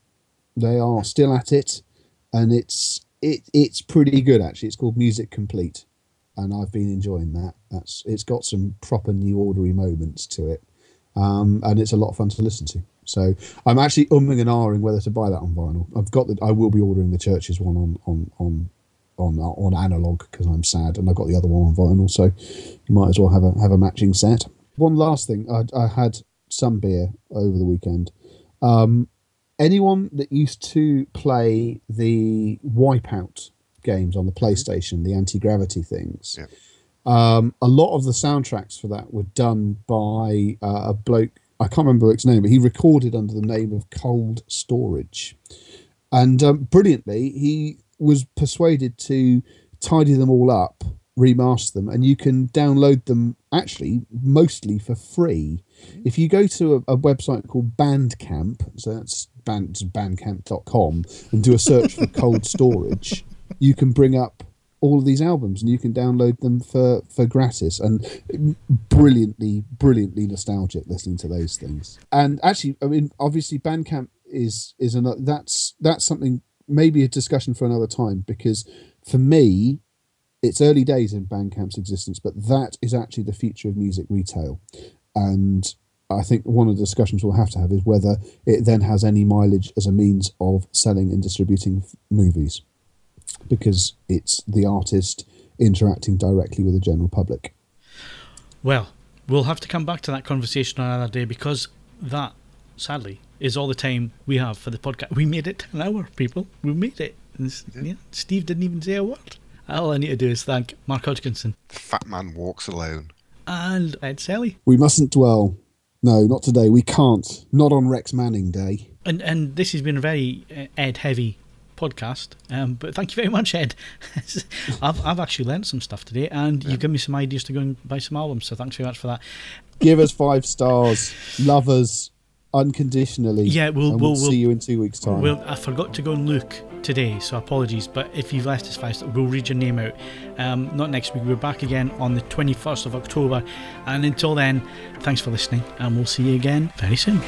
They are still at it, and it's it it's pretty good actually. It's called Music Complete, and I've been enjoying that. That's it's got some proper New Ordery moments to it um, and it's a lot of fun to listen to. So I'm actually umming and ahhing whether to buy that on vinyl. I've got the, I will be ordering the CHVRCHES one on on on on uh, on analog because I'm sad, and I've got the other one on vinyl. So you might as well have a have a matching set. One last thing, I, I had some beer over the weekend. Um, anyone that used to play the Wipeout games on the PlayStation, the anti gravity things. Yeah. Um, a lot of the soundtracks for that were done by uh, a bloke. I can't remember his name, but he recorded under the name of Cold Storage, and um, brilliantly, he was persuaded to tidy them all up, remaster them, and you can download them actually mostly for free. If you go to a, a website called Bandcamp, so that's band, it's bandcamp.com, and do a search for Cold Storage, you can bring up all of these albums and you can download them for for gratis and brilliantly brilliantly nostalgic listening to those things. And actually i mean obviously bandcamp is is another that's that's something maybe a discussion for another time because for me it's early days in bandcamp's existence but that is actually the future of music retail. And I think one of the discussions we'll have to have is whether it then has any mileage as a means of selling and distributing f- movies because it's the artist interacting directly with the general public. Well, we'll have to come back to that conversation another day because that, sadly, is all the time we have for the podcast. We made it an hour, people. We made it. And s- yeah, Steve didn't even say a word. All I need to do is thank Mark Hodgkinson The fat man walks alone. and Ed Selley. We mustn't dwell. No, not today. We can't. Not on Rex Manning Day. And and this has been a very uh, Ed heavy podcast. Um, but thank you very much, Ed. I've I've actually learnt some stuff today, and you give me some ideas to go and buy some albums. So thanks very much for that. Give us five stars. Love us unconditionally. Yeah, we'll- we'll, we'll- see you in two weeks' time. Well, I forgot to go and look today, so apologies. But if you've left us five, we'll read your name out. Um, not next week. We're back again on the 21st of October. And until then, thanks for listening, and we'll see you again very soon.